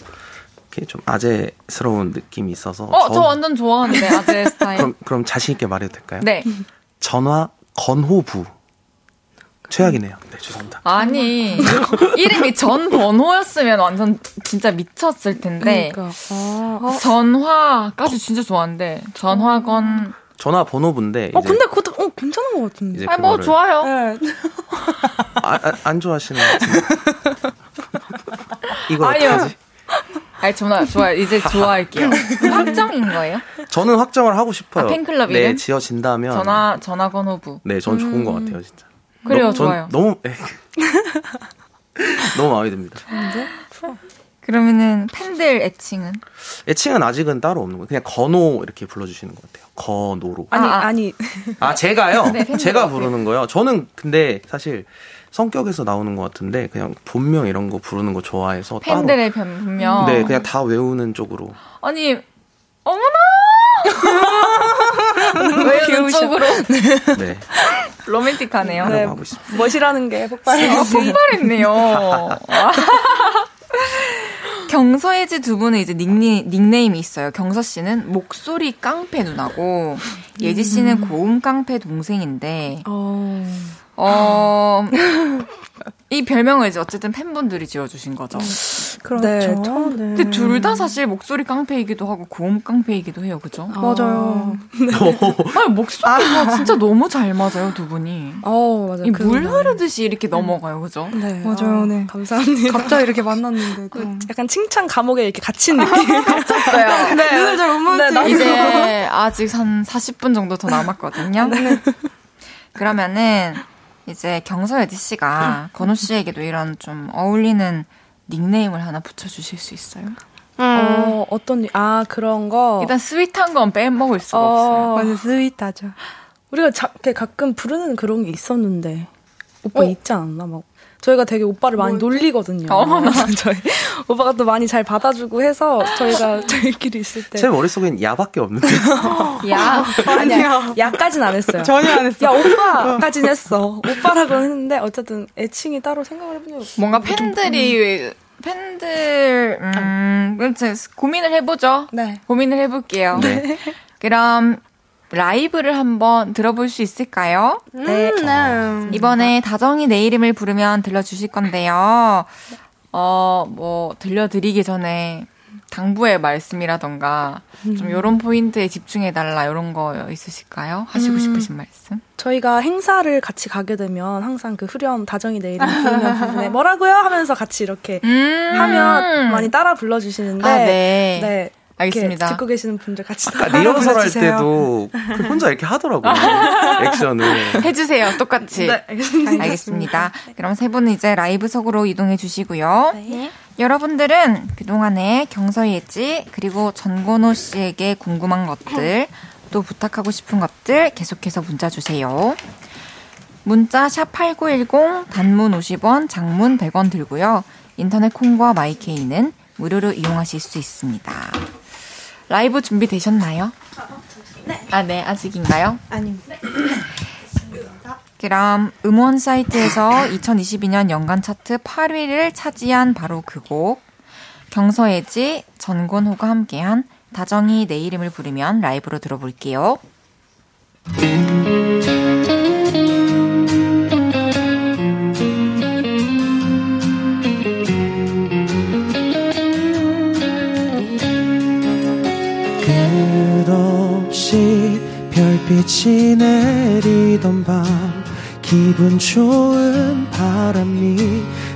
이렇게 좀 아재스러운 느낌이 있어서 어, 저, 저 완전 좋아하는데 아재 스타일. 그럼 그럼 자신 있게 말해도 될까요? 네. 전화 건호부. 최악이네요. 네, 죄송합니다. 아니, 이름이 전 번호였으면 완전 진짜 미쳤을 텐데. 그러니까. 아. 전화까지 진짜 좋아하는데, 전화건. 전화 번호부인데. 어, 근데 그것도, 어, 괜찮은 것 같은데. 아니, 뭐, 좋아요. 네. 아, 아, 안 좋아하시는 것 같은데. 이거 어떡하지? 아니, 전화, 좋아요. 이제 좋아할게요. 확정인 거예요? 저는 확정을 하고 싶어요. 아, 팬클럽 네, 이름? 지어진다면. 전화, 전화번호부. 네, 전 좋은 음. 것 같아요, 진짜. 그래요, 너, 좋아요. 너무 네. 너무 마음에 듭니다. 그러면은 팬들 애칭은? 애칭은 아직은 따로 없는 거예요. 그냥 건호 이렇게 불러주시는 것 같아요. 건호로. 아니 아, 아니. 아 제가요? 네, 제가 부르는 거요. 저는 근데 사실 성격에서 나오는 것 같은데 그냥 본명 이런 거 부르는 거 좋아해서 팬들의 따로, 본명. 네, 그냥 다 외우는 쪽으로. 아니 어머나. 왜 이쪽으로? 네. 로맨틱하네요. 네. 멋이라는 게 폭발했어요. 아, 폭발했네요. 경서예지 두 분은 이제 닉네, 닉네임이 있어요. 경서 씨는 목소리 깡패 누나고 예지 씨는 고음 깡패 동생인데 어, 어 이 별명을 이제 어쨌든 팬분들이 지어주신 거죠. 그렇죠. 네, 네. 근데 둘 다 사실 목소리 깡패이기도 하고 고음 깡패이기도 해요, 그죠? 아, 맞아요. 네. 아니, 목소리가 아. 진짜 너무 잘 맞아요, 두 분이. 어, 맞아요. 물 흐르듯이 이렇게 넘어가요, 그죠? 네, 맞아요. 아, 네. 감사합니다. 갑자기 이렇게 만났는데. 그 약간 칭찬 감옥에 이렇게 갇힌 느낌. 갇혔어요. 네. 눈을 잘못 맞지. 네, 이제 아직 한 40분 정도 더 남았거든요. 네. 그러면은 이제 경서예지 씨가 건호 씨에게도 이런 좀 어울리는 닉네임을 하나 붙여주실 수 있어요? 음. 어, 어떤, 아, 그런 거. 일단 sweet한 건 빼먹을 수가 어, 없어요. 완전 sweet하죠. 우리가 자, 가끔 부르는 그런 게 있었는데. 오빠 어? 있지 않았나? 막 저희가 되게 오빠를 많이? 놀리거든요. 어머나. 저희 오빠가 또 많이 잘 받아주고 해서 저희가 저희끼리 있을 때. 제 머릿속엔 야밖에 없는데. 야? 아니야. 야까진 안 했어요. 전혀 안 했어. 야, 오빠까진 했어. 오빠라고 했는데 어쨌든 애칭이 따로 생각을 해본 적이 뭔가 팬들이 음. 팬들 음, 고민을 해보죠. 네. 고민을 해볼게요. 네. 그럼 라이브를 한번 들어볼 수 있을까요? 네. 음, 네. 이번에 다정이 내 이름을 부르면 들려주실 건데요. 어, 뭐, 들려드리기 전에 당부의 말씀이라던가 좀 이런 음. 포인트에 집중해달라 이런 거 있으실까요? 하시고 음, 싶으신 말씀? 저희가 행사를 같이 가게 되면 항상 그 후렴 다정이 내 이름 부르면 부분에 뭐라고요? 하면서 같이 이렇게 음~ 하면 많이 따라 불러주시는데 아, 네. 네. 알겠습니다. 듣고 계시는 분들 같이 아까 리허설 할 때도 그 혼자 이렇게 하더라고요. 액션을. 해주세요. 똑같이. 네, 알겠습니다. 알겠습니다. 그럼 세 분은 이제 라이브석으로 이동해 주시고요. 네. 여러분들은 그동안에 경서예지 그리고 전건호 씨에게 궁금한 것들 또 부탁하고 싶은 것들 계속해서 문자 주세요. 문자 샵 8910 단문 50원 장문 100원 들고요. 인터넷 콩과 마이케이는 무료로 이용하실 수 있습니다. 라이브 준비되셨나요? 네. 아, 네, 아직인가요? 아닙니다. 그럼 음원 사이트에서 2022년 연간 차트 8위를 차지한 바로 그 곡. 경서예지, 전곤호가 함께한 다정이 내 이름을 부르면 라이브로 들어볼게요. 빛이 내리던 밤 기분 좋은 바람이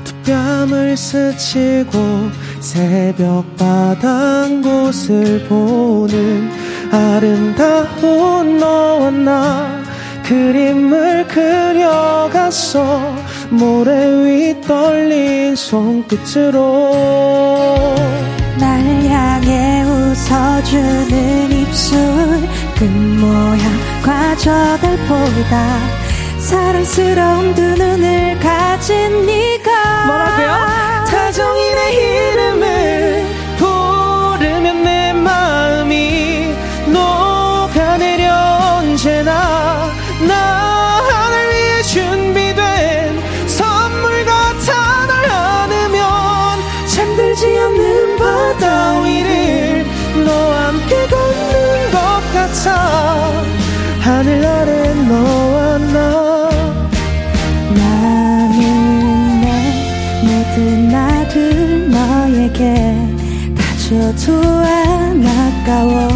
두 뺨을 스치고 새벽 바닥 곳을 보는 아름다운 너와 나 그림을 그려갔어 모래 위 떨린 손끝으로. 날 향해 웃어주는 입술 끝모양과 저 달보다 사랑스러운 두 눈을 가진 네가 뭐라고요? 다정이네 다줘도 안 아까워.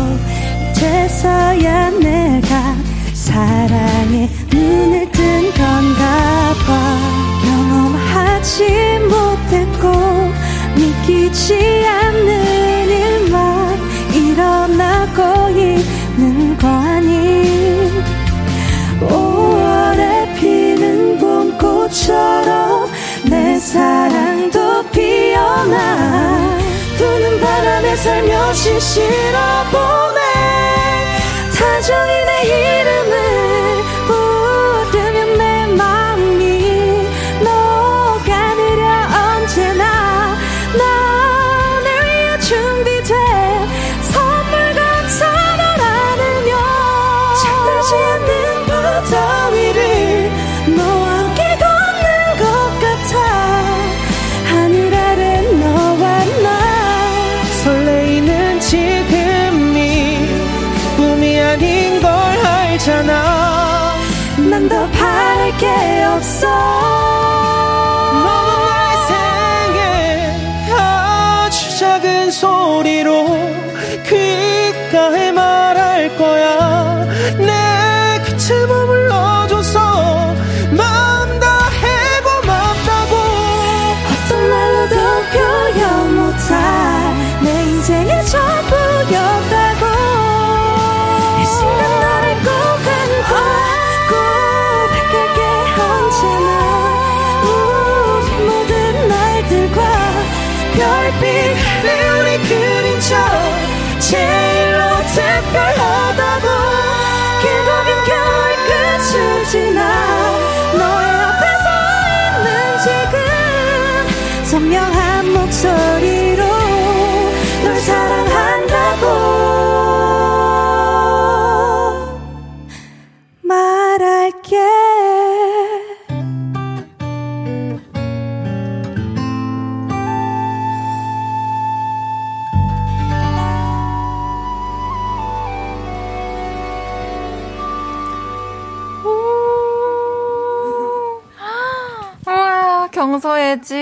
이제서야 내가 사랑에 눈을 뜬 건가 봐. 경험하지 못했고 믿기지 않는 일만 일어나고 있는 거 아니? 5월에 피는 봄꽃처럼 내 사랑도 피어나 부는 바람에 살며시 실어보네 다정히 내 이름을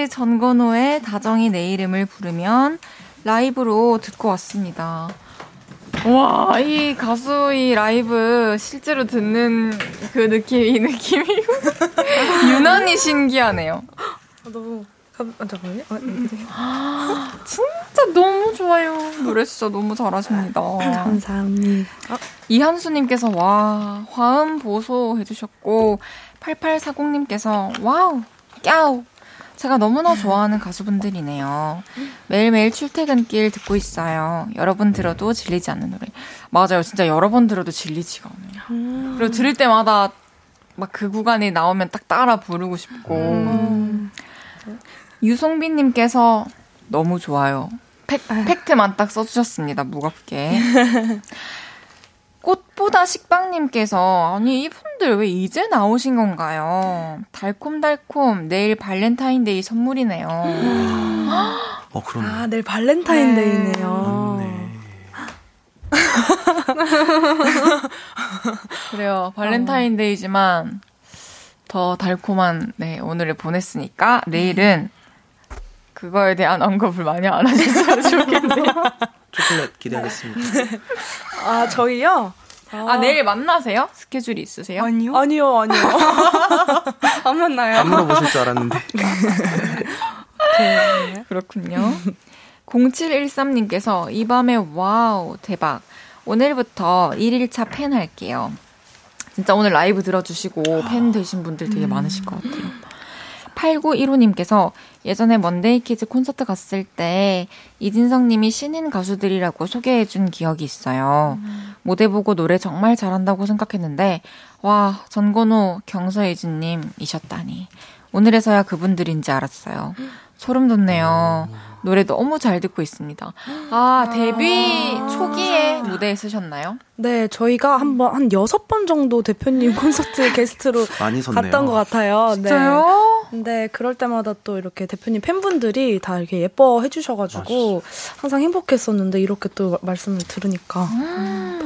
전건호의 다정이 내 이름을 부르면 라이브로 듣고 왔습니다. 와, 이 가수의 라이브 실제로 듣는 그 느낌, 이 느낌이 유난히 신기하네요. 너무 감, 아, 잠깐만요. 아, 네. 진짜 너무 좋아요. 노래 진짜 너무 잘하십니다. 감사합니다. 이한수님께서 와 화음 보소 해주셨고 8840님께서 wow 깨우 제가 너무나 좋아하는 가수분들이네요. 매일매일 출퇴근길 듣고 있어요. 여러 번 들어도 질리지 않는 노래. 맞아요. 진짜 여러 번 들어도 질리지가 않아요. 그리고 들을 때마다 막 그 구간이 나오면 딱 따라 부르고 싶고. 유송빈님께서 너무 좋아요. 팩, 팩트만 딱 써주셨습니다. 무겁게. 꽃보다 식빵님께서 아니 이분들 왜 이제 나오신 건가요? 달콤달콤 내일 발렌타인데이 선물이네요. 어, 그러네. 아, 내일 발렌타인데이네요. 맞네. 그래요. 발렌타인데이지만 더 달콤한 네 오늘을 보냈으니까 내일은 그거에 대한 언급을 많이 안 하셨으면 좋겠네요. 초콜릿 기대하겠습니다. 아, 저희요? 아 내일 만나세요? 스케줄이 있으세요? 아니요. 아니요, 아니요. 안 만나요. 안 물어보실 줄 알았는데. 그렇군요. 0713님께서 이 밤에 wow 대박. 오늘부터 1일차 팬 할게요. 진짜 오늘 라이브 들어주시고 팬 되신 분들 되게 많으실 것 같아요. 8915님께서 예전에 먼데이 키즈 콘서트 갔을 때 이진성 님이 신인 가수들이라고 소개해 준 기억이 있어요. 무대 보고 노래 정말 잘한다고 생각했는데, 와, 전건호, 경서예지 님이셨다니. 오늘에서야 그분들인지 알았어요. 소름 돋네요. 노래 너무 잘 듣고 있습니다. 아, 데뷔 초기에 무대에 서셨나요? 네, 저희가 한 번, 한 여섯 번 정도 대표님 콘서트 게스트로. 갔던 것 같아요. 네. 진짜요? 근데 그럴 때마다 또 이렇게 대표님 팬분들이 다 이렇게 예뻐해 주셔가지고 항상 행복했었는데 이렇게 또 말씀을 들으니까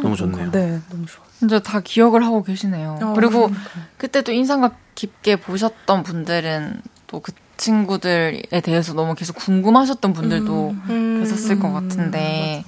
너무 좋네요. 네, 너무 좋아. 진짜 다 기억을 하고 계시네요. 어, 그리고 그러니까. 그때 또 인상 깊게 보셨던 분들은 또 그 친구들에 대해서 너무 계속 궁금하셨던 분들도 음, 계셨을 것 음, 같은데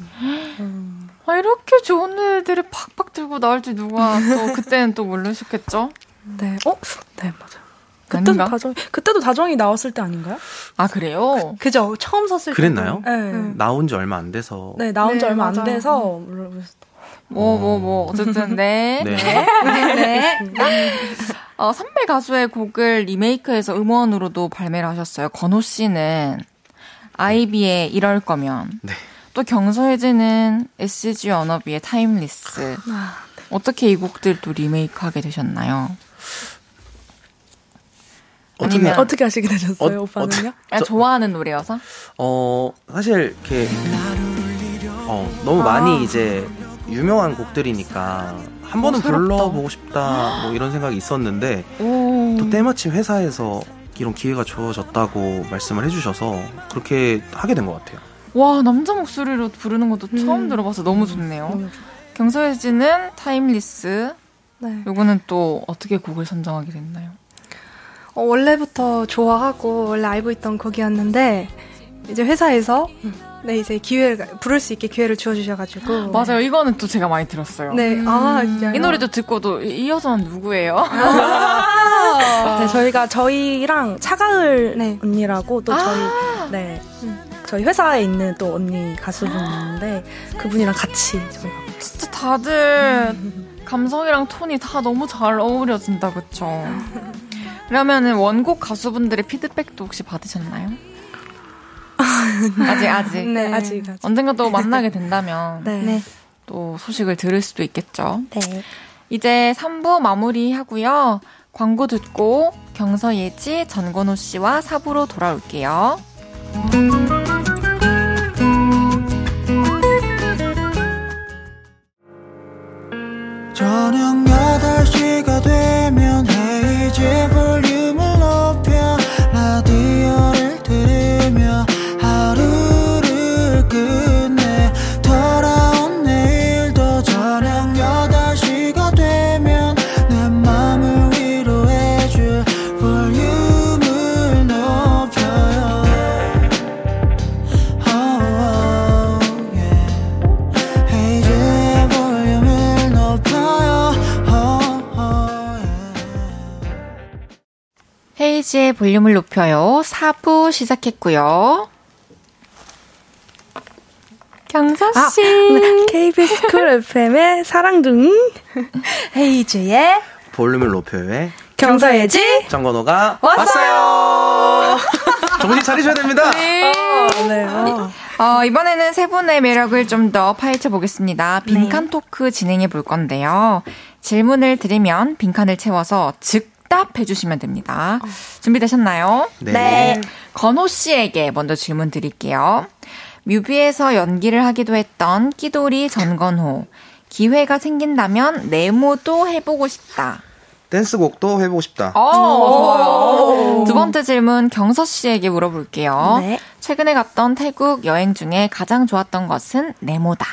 음. 아, 이렇게 좋은 애들이 팍팍 들고 나올 줄 누가 또 그때는 또 모르셨겠죠? 네, 어, 네 맞아요. 그때도 아닌가? 다정, 그때도 다정히 나왔을 때 아닌가요? 아 그래요? 그 죠, 처음 섰을 때. 그랬나요? 네. 나온 지 얼마 안 돼서. 네, 나온 지 네, 얼마 안 맞아요. 돼서 몰랐어요. 뭐뭐뭐 어쨌든 네. 네. 네. 어, 선배 가수의 곡을 리메이크해서 음원으로도 발매를 하셨어요. 건호 씨는 아이비의 이럴 거면. 네. 또 경서예지는 SG 워너비의 Timeless. 아, 어떻게 이 곡들 또 리메이크하게 되셨나요? 어떻게, 아니면- 어떻게 하시게 되셨어요, 어, 오빠는요? 그냥 저- 좋아하는 노래여서? 어, 사실 이렇게 어, 너무 많이 이제 유명한 곡들이니까 한 번은 새롭다. 불러보고 싶다 뭐 이런 생각이 있었는데 오. 또 때마침 회사에서 이런 기회가 주어졌다고 말씀을 해주셔서 그렇게 하게 된 것 같아요. 와, 남자 목소리로 부르는 것도 음. 처음 들어봐서 너무 좋네요. 음. 경서예지는 Timeless. 네. 요거는 또 어떻게 곡을 선정하게 됐나요? 어, 원래부터 좋아하고 원래 알고 있던 곡이었는데 이제 회사에서 네 이제 기회를 부를 수 있게 기회를 주어주셔가지고 맞아요 이거는 또 제가 많이 들었어요. 네, 음. 아 이 노래도 듣고도 이, 이 여자는 누구예요? 아~ 네 저희가 저희랑 차가을 네. 언니라고 또 저희 아~ 네 저희 회사에 있는 또 언니 가수분인데 그분이랑 같이 저희가 진짜 다들 감성이랑 톤이 다 너무 잘 어우러진다 그쵸? 그러면은 원곡 가수분들의 피드백도 혹시 받으셨나요? 아직 아직 네, 아직, 아직. 언젠가 또 만나게 된다면 네. 네. 또 소식을 들을 수도 있겠죠. 네. 이제 3부 마무리하고요. 광고 듣고 경서 예지 전건호 씨와 4부로 돌아올게요. 저녁 8시가 되면 헤이즈 볼 헤이즈의 볼륨을 높여요. 4부 시작했고요. 경서 씨. 아, 네. KBS 쿨 FM의 사랑둥이. 헤이즈의 볼륨을 높여요의 경서예지. 전건호가 왔어요. 왔어요. 정신 차리셔야 됩니다. 네. 어, 네. 어. 어, 이번에는 세 분의 매력을 좀 더 파헤쳐 보겠습니다. 빈칸 네. 토크 진행해 볼 건데요. 질문을 드리면 빈칸을 채워서 즉 답 해 주시면 됩니다. 어. 준비되셨나요? 네. 네. 건호 씨에게 먼저 질문 드릴게요. 뮤비에서 연기를 하기도 했던 끼돌이 전건호. 기회가 생긴다면 네모도 해보고 싶다. 댄스곡도 해보고 싶다. 어, 좋아요. 두 번째 질문 경서 씨에게 물어볼게요. 네. 최근에 갔던 태국 여행 중에 가장 좋았던 것은 네모다.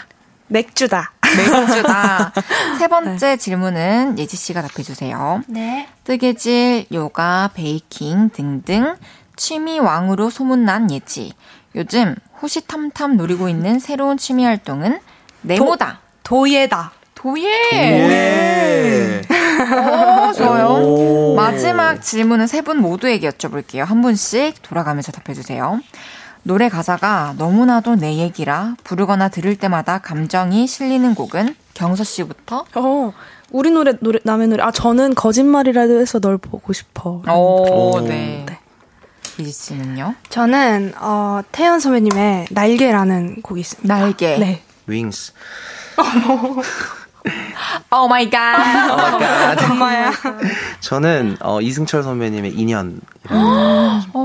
맥주다. 맥주다. 세 번째 질문은 예지 씨가 답해 주세요. 네. 뜨개질, 요가, 베이킹 등등 취미 왕으로 소문난 예지. 요즘 호시탐탐 노리고 있는 새로운 취미 활동은 네모다. 도 예다. 도예. 예. 오, 좋아요. 오. 마지막 질문은 세 분 모두에게 여쭤볼게요. 한 분씩 돌아가면서 답해주세요. 노래 가사가 너무나도 내 얘기라 부르거나 들을 때마다 감정이 실리는 곡은 경서 씨부터. 어, 우리 노래, 노래, 남의 노래. 아, 저는 거짓말이라도 해서 널 보고 싶어. 오, 네. 네. 이지 씨는요? 저는, 어, 태연 선배님의 날개라는 곡이 있습니다. 날개. 네. Wings. Oh my God. 엄마야. 저는 어, 이승철 선배님의 인연. 오,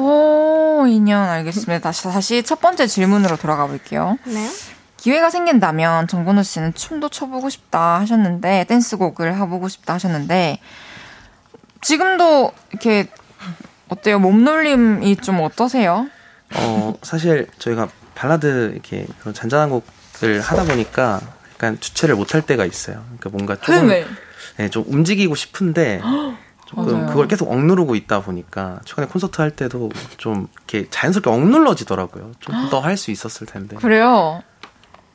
인연 알겠습니다. 다시 다시 첫 번째 질문으로 돌아가 볼게요. 네. 기회가 생긴다면 정근우 씨는 춤도 춰보고 싶다 하셨는데 댄스곡을 해보고 싶다 하셨는데 지금도 이렇게 어때요? 몸놀림이 좀 어떠세요? 어 사실 저희가 발라드 이렇게 그런 잔잔한 곡을 하다 보니까 약간 주체를 못할 때가 있어요. 그러니까 뭔가 조금 네, 좀 움직이고 싶은데 조금 맞아요. 그걸 계속 억누르고 있다 보니까 최근에 콘서트 할 때도 좀 이렇게 자연스럽게 억눌러지더라고요. 좀 더 할 수 있었을 텐데. 그래요?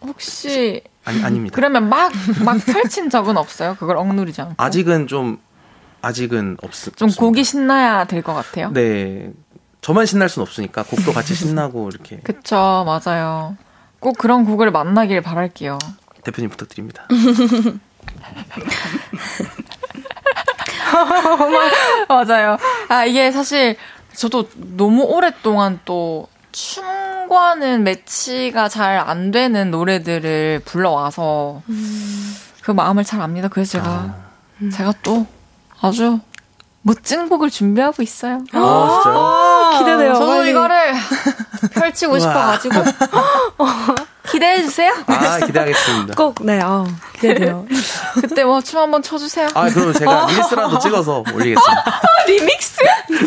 혹시 아니 아닙니다. 그러면 막막 펼친 적은 없어요? 그걸 억누르지 않고? 아직은 좀 아직은 없. 좀 없습니다. 곡이 신나야 될 것 같아요. 네. 저만 신날 순 없으니까 곡도 같이 신나고 이렇게. 그쵸, 맞아요. 꼭 그런 곡을 만나길 바랄게요. 대표님 부탁드립니다. 맞아요. 아, 이게 사실 저도 너무 오랫동안 또 춤과는 매치가 잘 안 되는 노래들을 불러와서 음. 그 마음을 잘 압니다. 그래서 제가, 아. 제가 또 아주 멋진 곡을 준비하고 있어요. 아, 진짜요? 아, 기대돼요. 저도 빨리. 이거를 펼치고 싶어가지고. 기대해 주세요. 아, 기대하겠습니다. 꼭, 네, 아, 기대돼요. 그때 뭐 춤 한번 춰주세요. 아, 그러면 제가 리믹스라도 찍어서 올리겠습니다. 리믹스?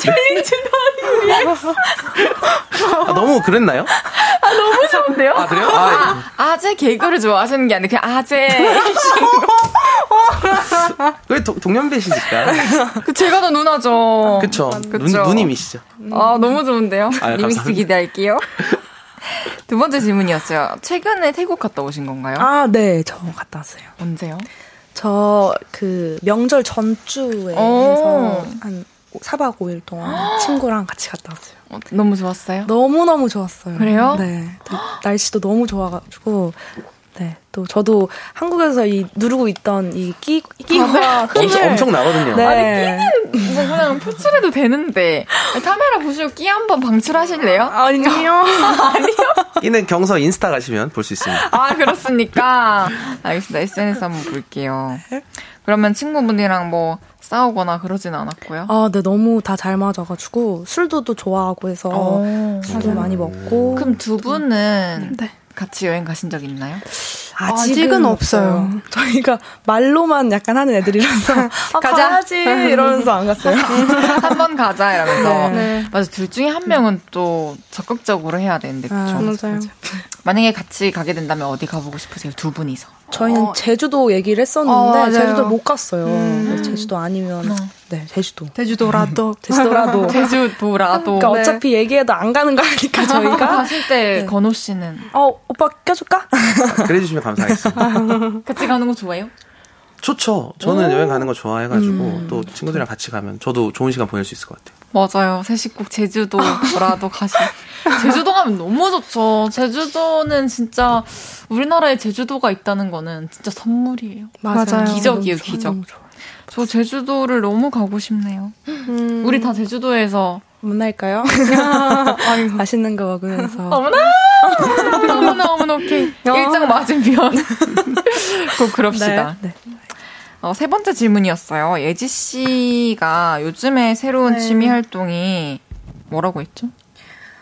챌린지도 아니고. 아, 너무 그랬나요? 아, 너무 좋은데요? 아, 그래요? 아, 아 재 개그를 좋아하시는 게 아니라 그냥 아재. 왜 동년배시니까. 그 제가 더 누나죠. 그쵸. 그쵸. 눈, 누님이시죠. 아, 너무 좋은데요? 아, 리믹스 기대할게요. 두 번째 질문이었어요. 최근에 태국 갔다 오신 건가요? 아, 네. 저 갔다 왔어요. 언제요? 저 그 명절 전주에 해서 한 4박 5일 동안 친구랑 같이 갔다 왔어요. 어, 너무 좋았어요? 너무너무 좋았어요. 그래요? 네. 날씨도 너무 좋아가지고 네. 또 저도 한국에서 이 누르고 있던 이 끼, 끼가 엄청, 엄청 나거든요. 네. 아니, 끼는 뭐 그냥 표출해도 되는데. 카메라 보시고 끼 한번 방출하실래요? 아니요. 아니요. 끼는 경서 인스타 가시면 볼 수 있습니다. 아, 그렇습니까? 알겠습니다. SNS 한번 볼게요. 그러면 친구분이랑 뭐 싸우거나 그러진 않았고요. 아, 네, 너무 다 잘 맞아가지고 술도 또 좋아하고 해서 오, 술도 많이 먹고. 그럼 두 분은 네. 같이 여행 가신 적 있나요? 아직은, 아직은 없어요. 없어요. 저희가 말로만 약간 하는 애들이라서 아, 가자. 가야지 이러면서 안 갔어요. 한 번 가자 이러면서. 네. 맞아. 둘 중에 한 명은 또 적극적으로 해야 되는데 그렇죠. 아, 맞아요. 만약에 같이 가게 된다면 어디 가보고 싶으세요? 두 분이서. 저희는 어. 제주도 얘기를 했었는데 어, 제주도 못 갔어요. 음. 제주도 아니면 어. 네 제주도. 제주도라도. 제주도라도. 제주도라도. 그러니까 네. 어차피 얘기해도 안 가는 거니까 저희가. 가실 때 네. 건호 씨는 어 오빠 껴줄까? 그래주시면 감사하겠습니다. 같이 가는 거 좋아해요? 좋죠. 저는 여행 가는 거 좋아해가지고 음. 또 친구들이랑 같이 가면 저도 좋은 시간 보낼 수 있을 것 같아요. 맞아요. 셋이 꼭 제주도라도 가시. 제주도 가면 너무 좋죠. 제주도는 진짜 우리나라에 제주도가 있다는 거는 진짜 선물이에요. 맞아요. 기적이에요, 기적. 저 제주도를 너무 가고 싶네요. 음. 우리 다 제주도에서 만날까요? 맛있는 거 먹으면서. 어머나! 어머나, 어머나, 오케이. 일장 맞으면. 꼭 그럽시다. 네. 네. 어, 세 번째 질문이었어요. 예지 씨가 요즘에 새로운 네. 취미 활동이 뭐라고 했죠?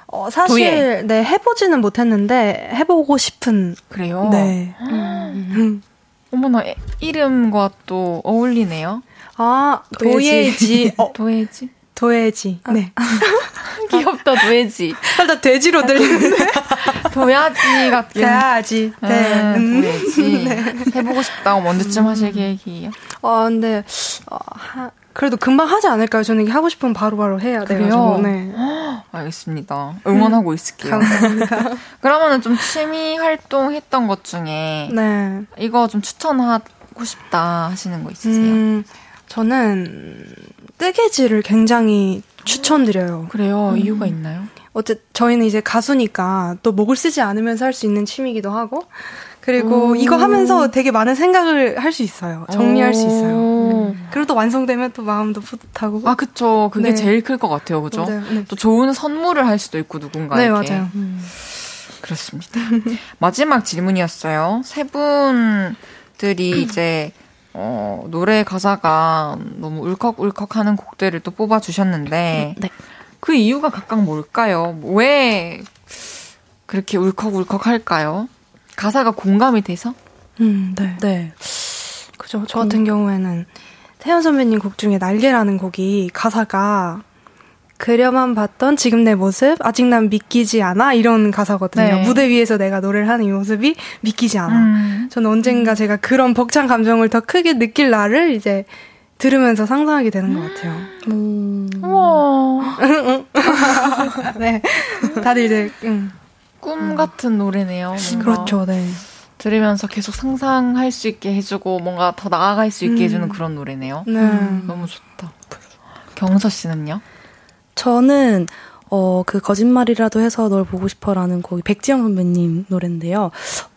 어, 사실 도예. 네 해보지는 못했는데 해보고 싶은 그래요. 네. 음. 어머나 이름과 또 어울리네요. 아 도예지. 어. 도예지. 도예지. 아. 네. 귀엽다 도예지. 살짝 돼지로 들리는데. 도야지 같은. 도야지. 네. 음, 도야지. 네. 해보고 싶다고 언제쯤 하실 음. 계획이에요? 어 근데 어, 하, 그래도 금방 하지 않을까요? 저는 하고 싶으면 바로 바로 해야 돼요. 네. 알겠습니다. 응원하고 음, 있을게요. 감사합니다. 그러면은 좀 취미 활동 했던 것 중에 네. 이거 좀 추천하고 싶다 하시는 거 있으세요? 음, 저는 뜨개질을 굉장히 추천드려요. 그래요? 음. 이유가 있나요? 어째 저희는 이제 가수니까 또 목을 쓰지 않으면서 할 수 있는 취미이기도 하고 그리고 오. 이거 하면서 되게 많은 생각을 할 수 있어요. 정리할 오. 수 있어요. 음. 그리고 또 완성되면 또 마음도 뿌듯하고. 아, 그쵸. 그게 네. 제일 클 것 같아요. 그죠? 네. 또 좋은 선물을 할 수도 있고, 누군가에게. 네, 맞아요. 음. 그렇습니다. 마지막 질문이었어요. 세 분들이 이제, 어, 노래 가사가 너무 울컥울컥 하는 곡들을 또 뽑아주셨는데, 네. 그 이유가 각각 뭘까요? 왜 그렇게 울컥울컥 할까요? 가사가 공감이 돼서? 음, 네. 네. 그죠. 저 같은 경우에는 태연 선배님 곡 중에 날개라는 곡이 가사가 그려만 봤던 지금 내 모습 아직 난 믿기지 않아 이런 가사거든요. 네. 무대 위에서 내가 노래를 하는 이 모습이 믿기지 않아. 음. 저는 언젠가 제가 그런 벅찬 감정을 더 크게 느낄 날을 이제 들으면서 상상하게 되는 것 같아요. 음. 우와. 네. 다들 이제 음. 꿈 음. 같은 노래네요. 그렇죠, 네. 들으면서 계속 상상할 수 있게 해주고 뭔가 더 나아갈 수 있게 음. 해주는 그런 노래네요. 네. 너무 좋다. 경서 씨는요? 저는 어, 그 거짓말이라도 해서 널 보고 싶어라는 곡이 백지영 선배님 노래인데요.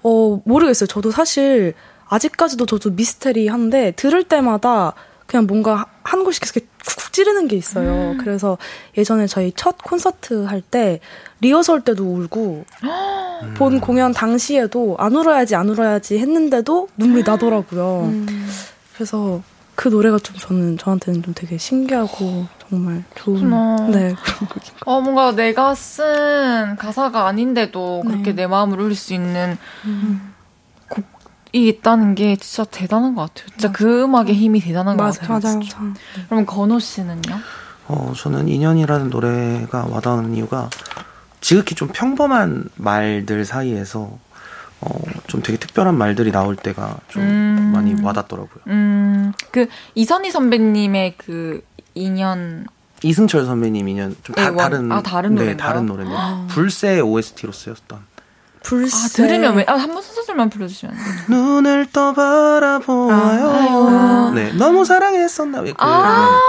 어, 모르겠어요. 저도 사실 아직까지도 저도 미스테리한데 들을 때마다 그냥 뭔가 한 곳이 계속 쿡쿡 찌르는 게 있어요. 음. 그래서 예전에 저희 첫 콘서트 할 때 리허설 때도 울고 음. 본 공연 당시에도 안 울어야지 안 울어야지 했는데도 눈물이 나더라고요. 음. 그래서 그 노래가 좀 저는 저한테는 좀 되게 신기하고 정말 좋은 네 그런 곡인 어 뭔가 내가 쓴 가사가 아닌데도 그렇게 네. 내 마음을 울릴 수 있는 음. 곡이 있다는 게 진짜 대단한 것 같아요. 진짜 맞아. 그 음악의 힘이 대단한 맞아요. 것 같아요. 맞아요. 맞아요. 그럼 건호 씨는요? 어, 저는 인연이라는 노래가 와닿는 이유가 지극히 좀 평범한 말들 사이에서 어, 좀 되게 특별한 말들이 나올 때가 좀 음. 많이 와닿더라고요. 음, 그 이선희 선배님의 그 인연 이승철 선배님 인연 좀 다, 네, 다른 아, 다른 네, 다른 노래인데 아. 불새 OST로 쓰였던. 불새. 아, 들으면 왜? 아, 한 번 소절만 불러주시면. 눈을 떠 바라보아요. 아, 네, 너무 사랑했었나 왜? 아.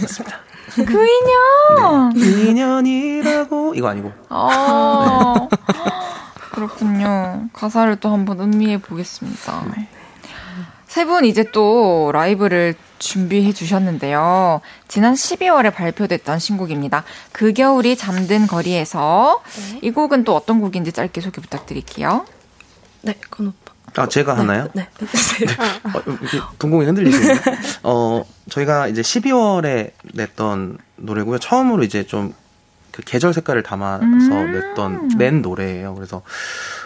맞습니다. 그 인연. 네. 인연이라고 이거 아니고. 아. 네. 그렇군요. 가사를 또 한번 음미해 보겠습니다. 네. 세분 이제 또 라이브를 준비해 주셨는데요. 지난 12월에 발표됐던 신곡입니다. 그 겨울이 잠든 거리에서 네. 이 곡은 또 어떤 곡인지 짧게 소개 부탁드릴게요. 네, 건 오빠. 아, 제가 네, 하나요? 네, 네. 네. 어, 이렇게 붕붕이 흔들리시네요. 어, 저희가 이제 12월에 냈던 노래고요. 처음으로 이제 좀 그 계절 색깔을 담아서 음~ 냈던, 낸 노래예요. 그래서,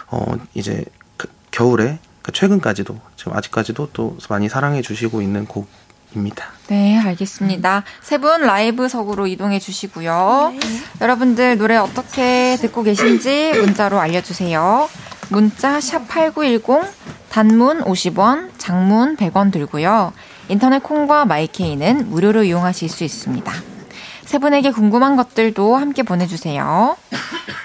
어, 이제 그 겨울에 그 최근까지도 지금 아직까지도 또 많이 사랑해 주시고 있는 곡 입니다. 네, 알겠습니다. 세 분 라이브석으로 이동해 주시고요. 네. 여러분들 노래 어떻게 듣고 계신지 문자로 알려주세요. 문자 샵 8910 단문 50원, 장문 100원 들고요. 인터넷 콩과 마이케이는 무료로 이용하실 수 있습니다. 세 분에게 궁금한 것들도 함께 보내주세요.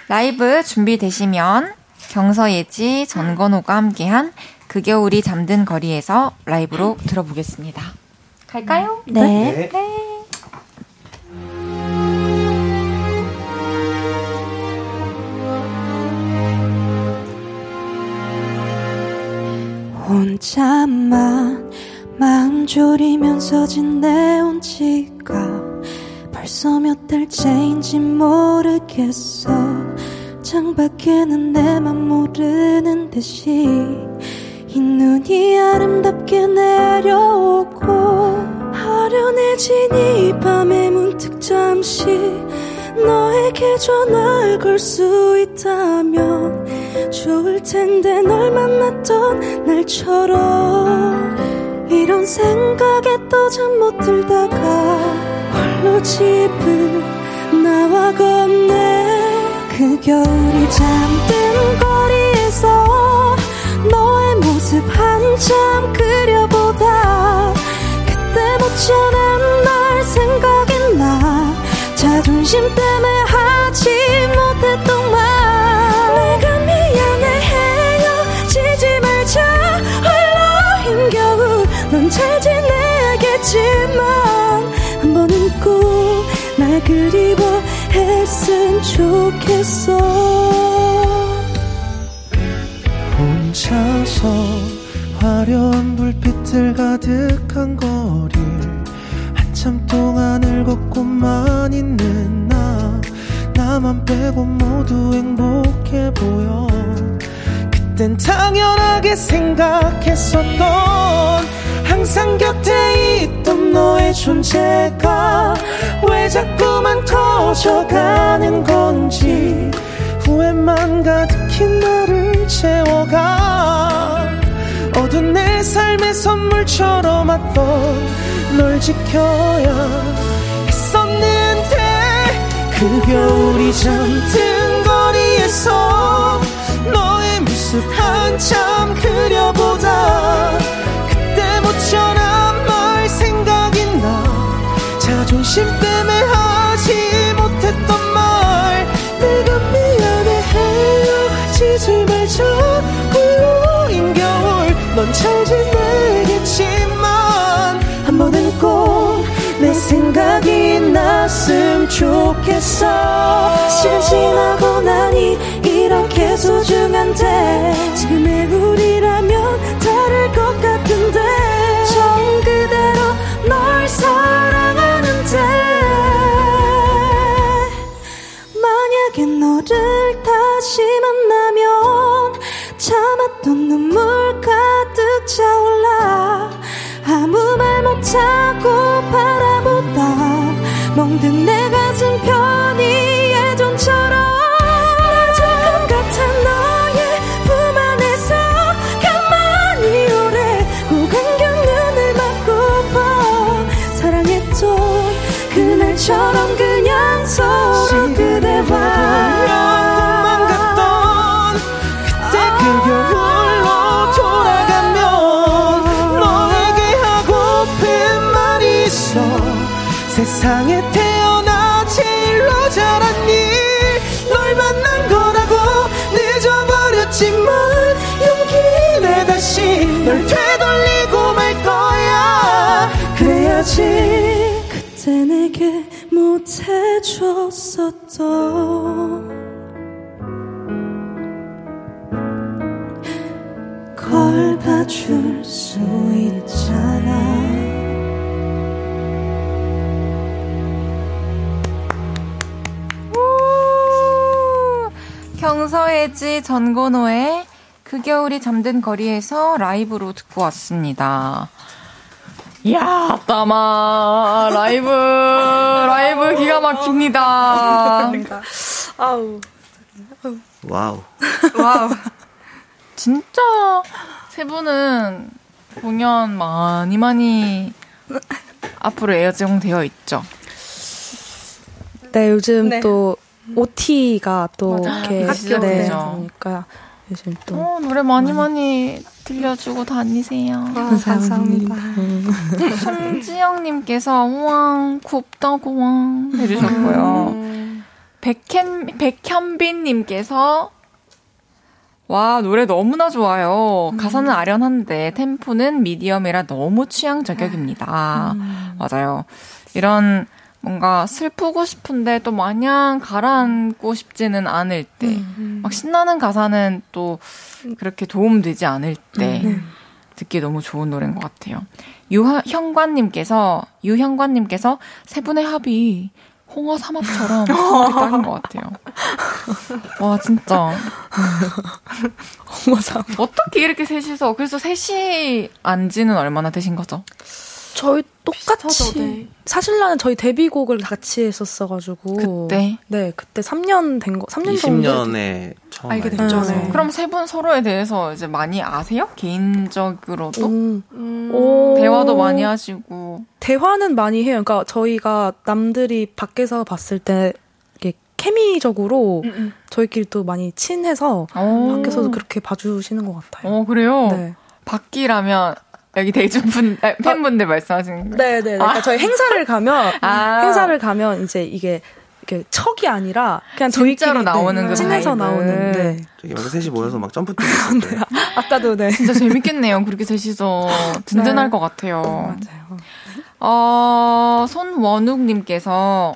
라이브 준비되시면 경서예지, 전건호가 함께한 그 겨울이 잠든 거리에서 라이브로 들어보겠습니다. 갈까요? 네. 네. 네. 혼자만 마음 졸이면서 지내온 지가 벌써 몇 달째인지 모르겠어. 창밖에는 내 맘 모르는 듯이 이 눈이 아름답게 내려오고 아련해진 이 밤에 문득 잠시 너에게 전화를 걸 수 있다면 좋을 텐데 널 만났던 날처럼 이런 생각에 또 잠 못 들다가 홀로 집을 나와 건네 그 겨울이 잠든 거리에서 너의 모습 한참 그려보다 그때 못전한 날 생각이 나 자존심 때문에 하지 못했던 말 그리워 했으면 좋겠어. 혼자서 화려한 불빛들 가득한 거리 한참 동안을 걷고만 있는 나 나만 빼고 모두 행복해 보여. 그땐 당연하게 생각했었던 항상 곁에 있던 너의 존재가 왜 자꾸만 커져가는 건지 후회만 가득히 나를 채워가 어두운 내 삶의 선물처럼 왔던 널 지켜야 했었는데 그 겨울이 잠든 거리에서 너의 모습 한참 그려보다 자존심 때문에 하지 못했던 말. 내가 미안해 헤어지지 말자 홀로인 겨울. 넌 잘 지내겠지만 한 번은 꼭 내 생각이 났음 좋겠어. 시간 지나고 나니 이렇게 소중한데 지금의 우리라면 다를 것 같은 참았던 눈물 가득 차올라. 아무 말 못하고 바라보다 멍든 내가 그래야지 그때 내게 못해줬었던 걸 봐줄 수 있잖아 경서혜지 전건호의 그 겨울이 잠든 거리에서 라이브로 듣고 왔습니다. 이야, 따마 라이브 라이브 기가 막힙니다. 아우. 와우. 와우. 진짜 세 분은 공연 많이 많이 앞으로 예정되어 있죠. 네, 요즘 네. 또 OT가 또 맞아. 이렇게 학교 네, 그러니까 요즘 또 어, 노래 많이 많이 들려주고 다니세요. 아, 감사합니다. 손지영님께서 우왕 굽다고 왕 해주셨고요. 음. 백현 백현빈님께서 와 노래 너무나 좋아요. 음. 가사는 아련한데 템포는 미디엄이라 너무 취향 저격입니다. 음. 맞아요. 이런 뭔가 슬프고 싶은데 또 마냥 가라앉고 싶지는 않을 때, 음, 음. 막 신나는 가사는 또 그렇게 도움되지 않을 때 음, 듣기 너무 좋은 노래인 것 같아요. 유형관님께서, 유형관님께서 세 분의 합이 홍어 삼합처럼 딱인 것 같아요. 와, 진짜. 홍어 삼합. 어떻게 이렇게 셋이서, 그래서 셋이 안 지는 얼마나 되신 거죠? 저희 똑같이 네. 사실 나는 저희 데뷔곡을 같이 했었어가지고 그때 네 그때 3년 된거 3년 20년에 처음 알게 됐죠. 네. 그럼 세 분 서로에 대해서 이제 많이 아세요? 개인적으로도 음. 음. 대화도 많이 하시고 대화는 많이 해요. 그러니까 저희가 남들이 밖에서 봤을 때 케미적으로 음, 음. 저희끼리 또 많이 친해서 오. 밖에서도 그렇게 봐주시는 것 같아요. 어 그래요? 네. 밖이라면 여기 대중분 아, 팬분들 말씀하시는 거예요? 네, 네. 그러니까 아. 저희 행사를 가면 아. 행사를 가면 이제 이게 이게 척이 아니라 그냥 저희끼리 네, 나오는 네, 찐해서 나오는 네. 저기 막 셋이 모여서 막 점프 뛰고 네, 아까도 네 진짜 재밌겠네요 그렇게 셋이서 든든할 네. 것 같아요 맞아요 어 손원욱님께서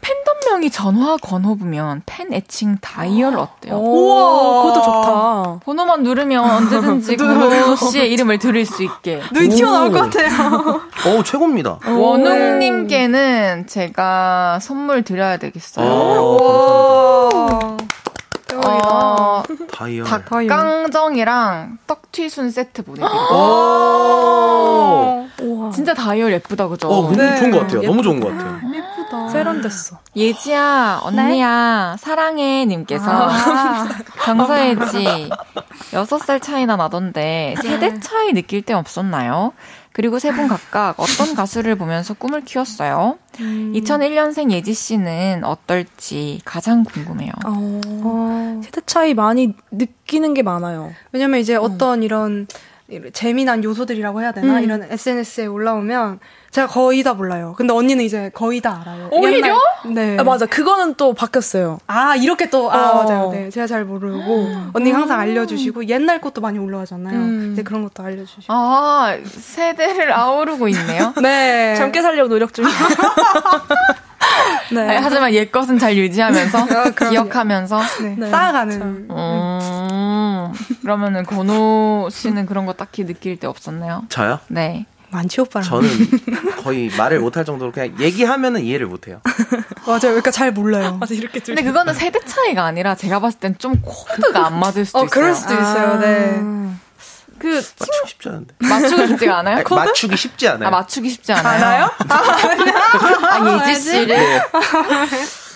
팬덤명이 전화 건호부면 팬 애칭 다이얼 어때요? 우와, 그것도 좋다. 번호만 누르면 언제든지 건호 씨의 이름을 들을 수 있게. 눈이 튀어나올 것 같아요. 오, 최고입니다. 원웅님께는 제가 선물 드려야 되겠어요. 오, 어, 다이얼. 닭강정이랑 떡튀순 세트 보내드릴게요. 진짜 다이얼 예쁘다, 그죠? 어, 네. 좋은 것 같아요. 너무 좋은 것 같아요. 예쁘다. 세련됐어. 예지야, 언니야, 네? 사랑해, 님께서. 아. 경서예지. 6살 차이나 나던데, 세대 차이 느낄 때 없었나요? 그리고 세 분 각각 어떤 가수를 보면서 꿈을 키웠어요? 음. 2001년생 예지 씨는 어떨지 가장 궁금해요. 어. 어. 세대 차이 많이 느끼는 게 많아요. 왜냐면 이제 어. 어떤 이런 재미난 요소들이라고 해야 되나? 음. 이런 SNS에 올라오면 제가 거의 다 몰라요. 근데 언니는 이제 거의 다 알아요. 오히려? 네. 아, 맞아. 그거는 또 바뀌었어요. 아, 이렇게 또, 아, 어. 맞아요. 네. 제가 잘 모르고, 음. 언니가 항상 알려주시고, 옛날 것도 많이 올라가잖아요. 음. 이제 그런 것도 알려주시고. 아, 세대를 아우르고 있네요? 네. 젊게 살려고 노력 중이에요. 네. 하지만 옛 것은 잘 유지하면서, 어, 기억하면서, 네. 네. 쌓아가는. 음. 그러면은, 건우 씨는 그런 거 딱히 느낄 때 없었나요? 저요? 네. 많지 오빠랑. 저는 거의 말을 못할 정도로 그냥 얘기하면은 이해를 못해요. 맞아요. 그러니까 잘 몰라요. 맞아 이렇게. 근데 그거는 세대 차이가 아니라 제가 봤을 땐 좀 코드가 안 맞을 수도 어, 있어요. 그럴 수도 있어요. 네. 아. 그 맞추기 쉽지 않은데. 맞추기 쉽지가 않아요? 아니, 맞추기 쉽지 않아요. 아, 맞추기 쉽지 않아요. 않아요? 아, 예지 씨를. 네.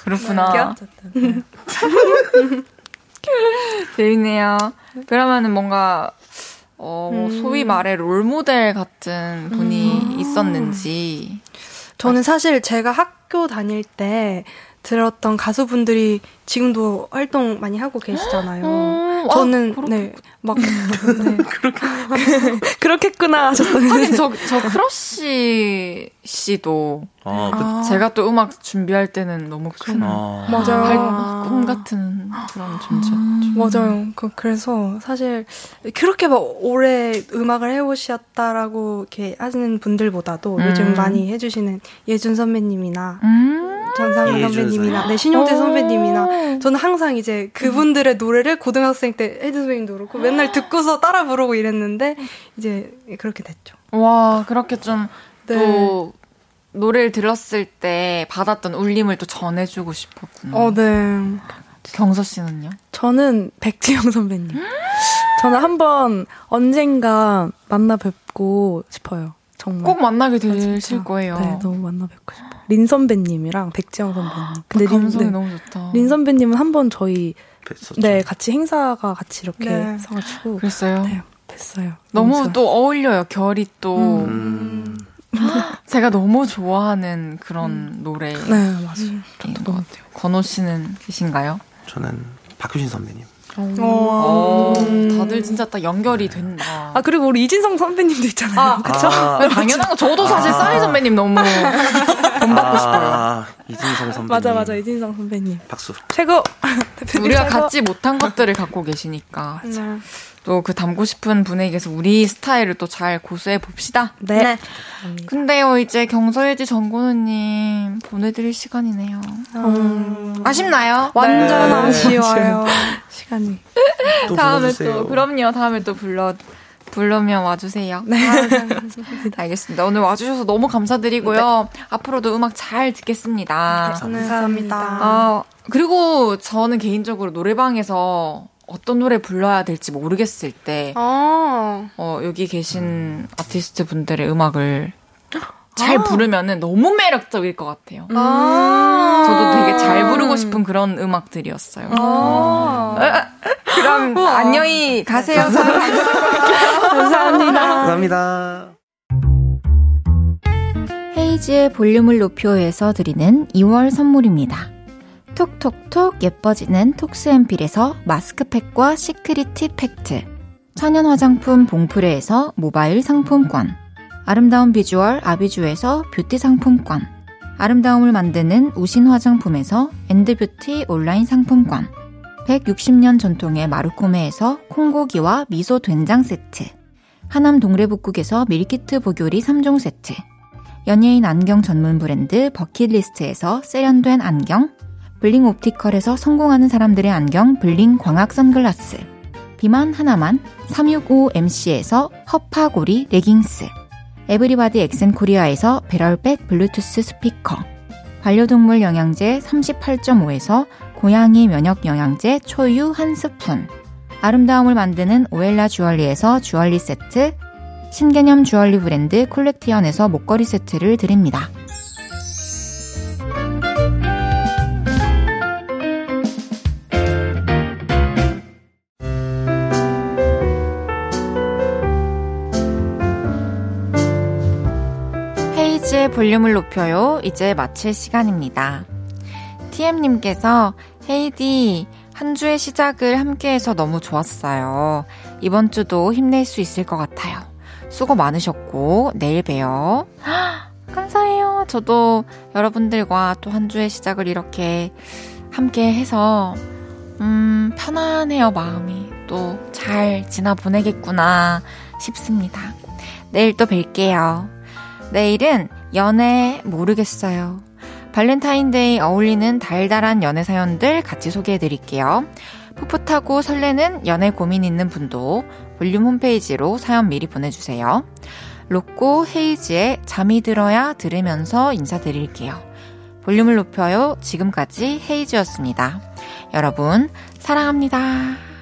그렇구나. 재밌네요. 그러면은 뭔가 어, 음. 소위 말해 롤 모델 같은 분이 음. 있었는지. 저는 사실 제가 학교 다닐 때 들었던 가수분들이 지금도 활동 많이 하고 계시잖아요. 음. 어, 저는 아, 네. 막 네. 그렇게 그렇겠구나 하셨어요. 하긴 저, 저 크러쉬 씨도 아, 그, 제가 또 음악 준비할 때는 너무 큰 아, 맞아요. 꿈 같은 그런 존재였죠. 음, 맞아요. 그, 그래서 사실 그렇게 막 오래 음악을 해오셨다라고 이렇게 하시는 분들보다도 음. 요즘 많이 해주시는 예준 선배님이나 음. 전상근 선배님이나 네 신용재 선배님이나 저는 항상 이제 그분들의 노래를 고등학생 때 헤이즈 선배님도 그렇고 맨날 듣고서 따라 부르고 이랬는데 이제 그렇게 됐죠. 와 그렇게 좀또 네. 노래를 들었을 때 받았던 울림을 또 전해주고 싶었구나. 어, 네. 경서 씨는요? 저는 백지영 선배님. 저는 한번 언젠가 만나 뵙고 싶어요. 정말. 꼭 만나게 되실 아, 거예요. 네, 너무 만나 뵙고 싶어요. 린 선배님이랑 백지영 선배님. 아, 근데 린, 네. 너무 좋다. 린 선배님은 한 번 저희 뵀었죠. 네 같이 행사가 같이 이렇게 네. 서가지고 그랬어요. 네, 뵀어요. 너무, 너무 또 어울려요. 결이 또. 음. 제가 너무 좋아하는 그런 음. 노래. 네 맞아요. 것 같아요. 건호 씨는 계신가요? 저는 박효신 선배님. 오, 다들 진짜 딱 연결이 된다. 아 그리고 우리 이진성 선배님도 있잖아요. 아, 그쵸? 아, 당연한 거. 저도 사실 아, 싸이 선배님 너무 본받고 싶어요. 아, 이진성 선배님. 맞아 맞아 이진성 선배님. 박수. 최고. 우리가 최고. 갖지 못한 것들을 갖고 계시니까. 네. 또 그 담고 싶은 분에게서 우리 스타일을 또 잘 고수해 봅시다. 네. 네. 근데요, 이제 경서예지 정근우님 보내드릴 시간이네요. 음. 아쉽나요? 완전 네. 아쉬워요. 시간이. 또 다음에 또, 그럼요. 다음에 또 불러, 부르면 와주세요. 네. 알겠습니다. 오늘 와주셔서 너무 감사드리고요. 네. 앞으로도 음악 잘 듣겠습니다. 감사합니다. 아, 그리고 저는 개인적으로 노래방에서 어떤 노래 불러야 될지 모르겠을 때, 아. 어, 여기 계신 아티스트 분들의 음악을 잘 아. 부르면은 너무 매력적일 것 같아요. 아. 저도 되게 잘 부르고 싶은 그런 음악들이었어요. 아. 그럼 안녕히 가세요. 감사합니다. 감사합니다. 헤이즈의 볼륨을 높여서 드리는 2월 선물입니다. 톡톡톡 예뻐지는 톡스앤필에서 마스크팩과 시크릿 티 팩트. 천연 화장품 봉프레에서 모바일 상품권. 아름다운 비주얼 아비주에서 뷰티 상품권. 아름다움을 만드는 우신 화장품에서 엔드뷰티 온라인 상품권. 160년 전통의 마루코메에서 콩고기와 미소 된장 세트. 하남 동래복국에서 밀키트 복요리 3종 세트. 연예인 안경 전문 브랜드 버킷리스트에서 세련된 안경 블링 옵티컬에서 성공하는 사람들의 안경 블링 광학 선글라스. 비만 하나만 365MC에서 허파고리 레깅스. 에브리바디 엑센코리아에서 배럴백 블루투스 스피커. 반려동물 영양제 38.5에서 고양이 면역 영양제 초유 한 스푼. 아름다움을 만드는 오엘라 주얼리에서 주얼리 세트. 신개념 주얼리 브랜드 콜렉티언에서 목걸이 세트를 드립니다. 헤이즈의 볼륨을 높여요. 이제 마칠 시간입니다. TM님께서 헤이디 한 주의 시작을 함께해서 너무 좋았어요. 이번 주도 힘낼 수 있을 것 같아요. 수고 많으셨고 내일 봬요. 감사해요. 저도 여러분들과 또 한 주의 시작을 이렇게 함께 해서 음, 편안해요, 마음이. 또 잘 지나 보내겠구나 싶습니다. 내일 또 뵐게요. 내일은 연애 모르겠어요. 발렌타인데이 어울리는 달달한 연애 사연들 같이 소개해 드릴게요. 풋풋하고 설레는 연애 고민 있는 분도 볼륨 홈페이지로 사연 미리 보내주세요. 로꼬 헤이즈의 잠이 들어야 들으면서 인사드릴게요. 볼륨을 높여요. 지금까지 헤이즈였습니다. 여러분, 사랑합니다.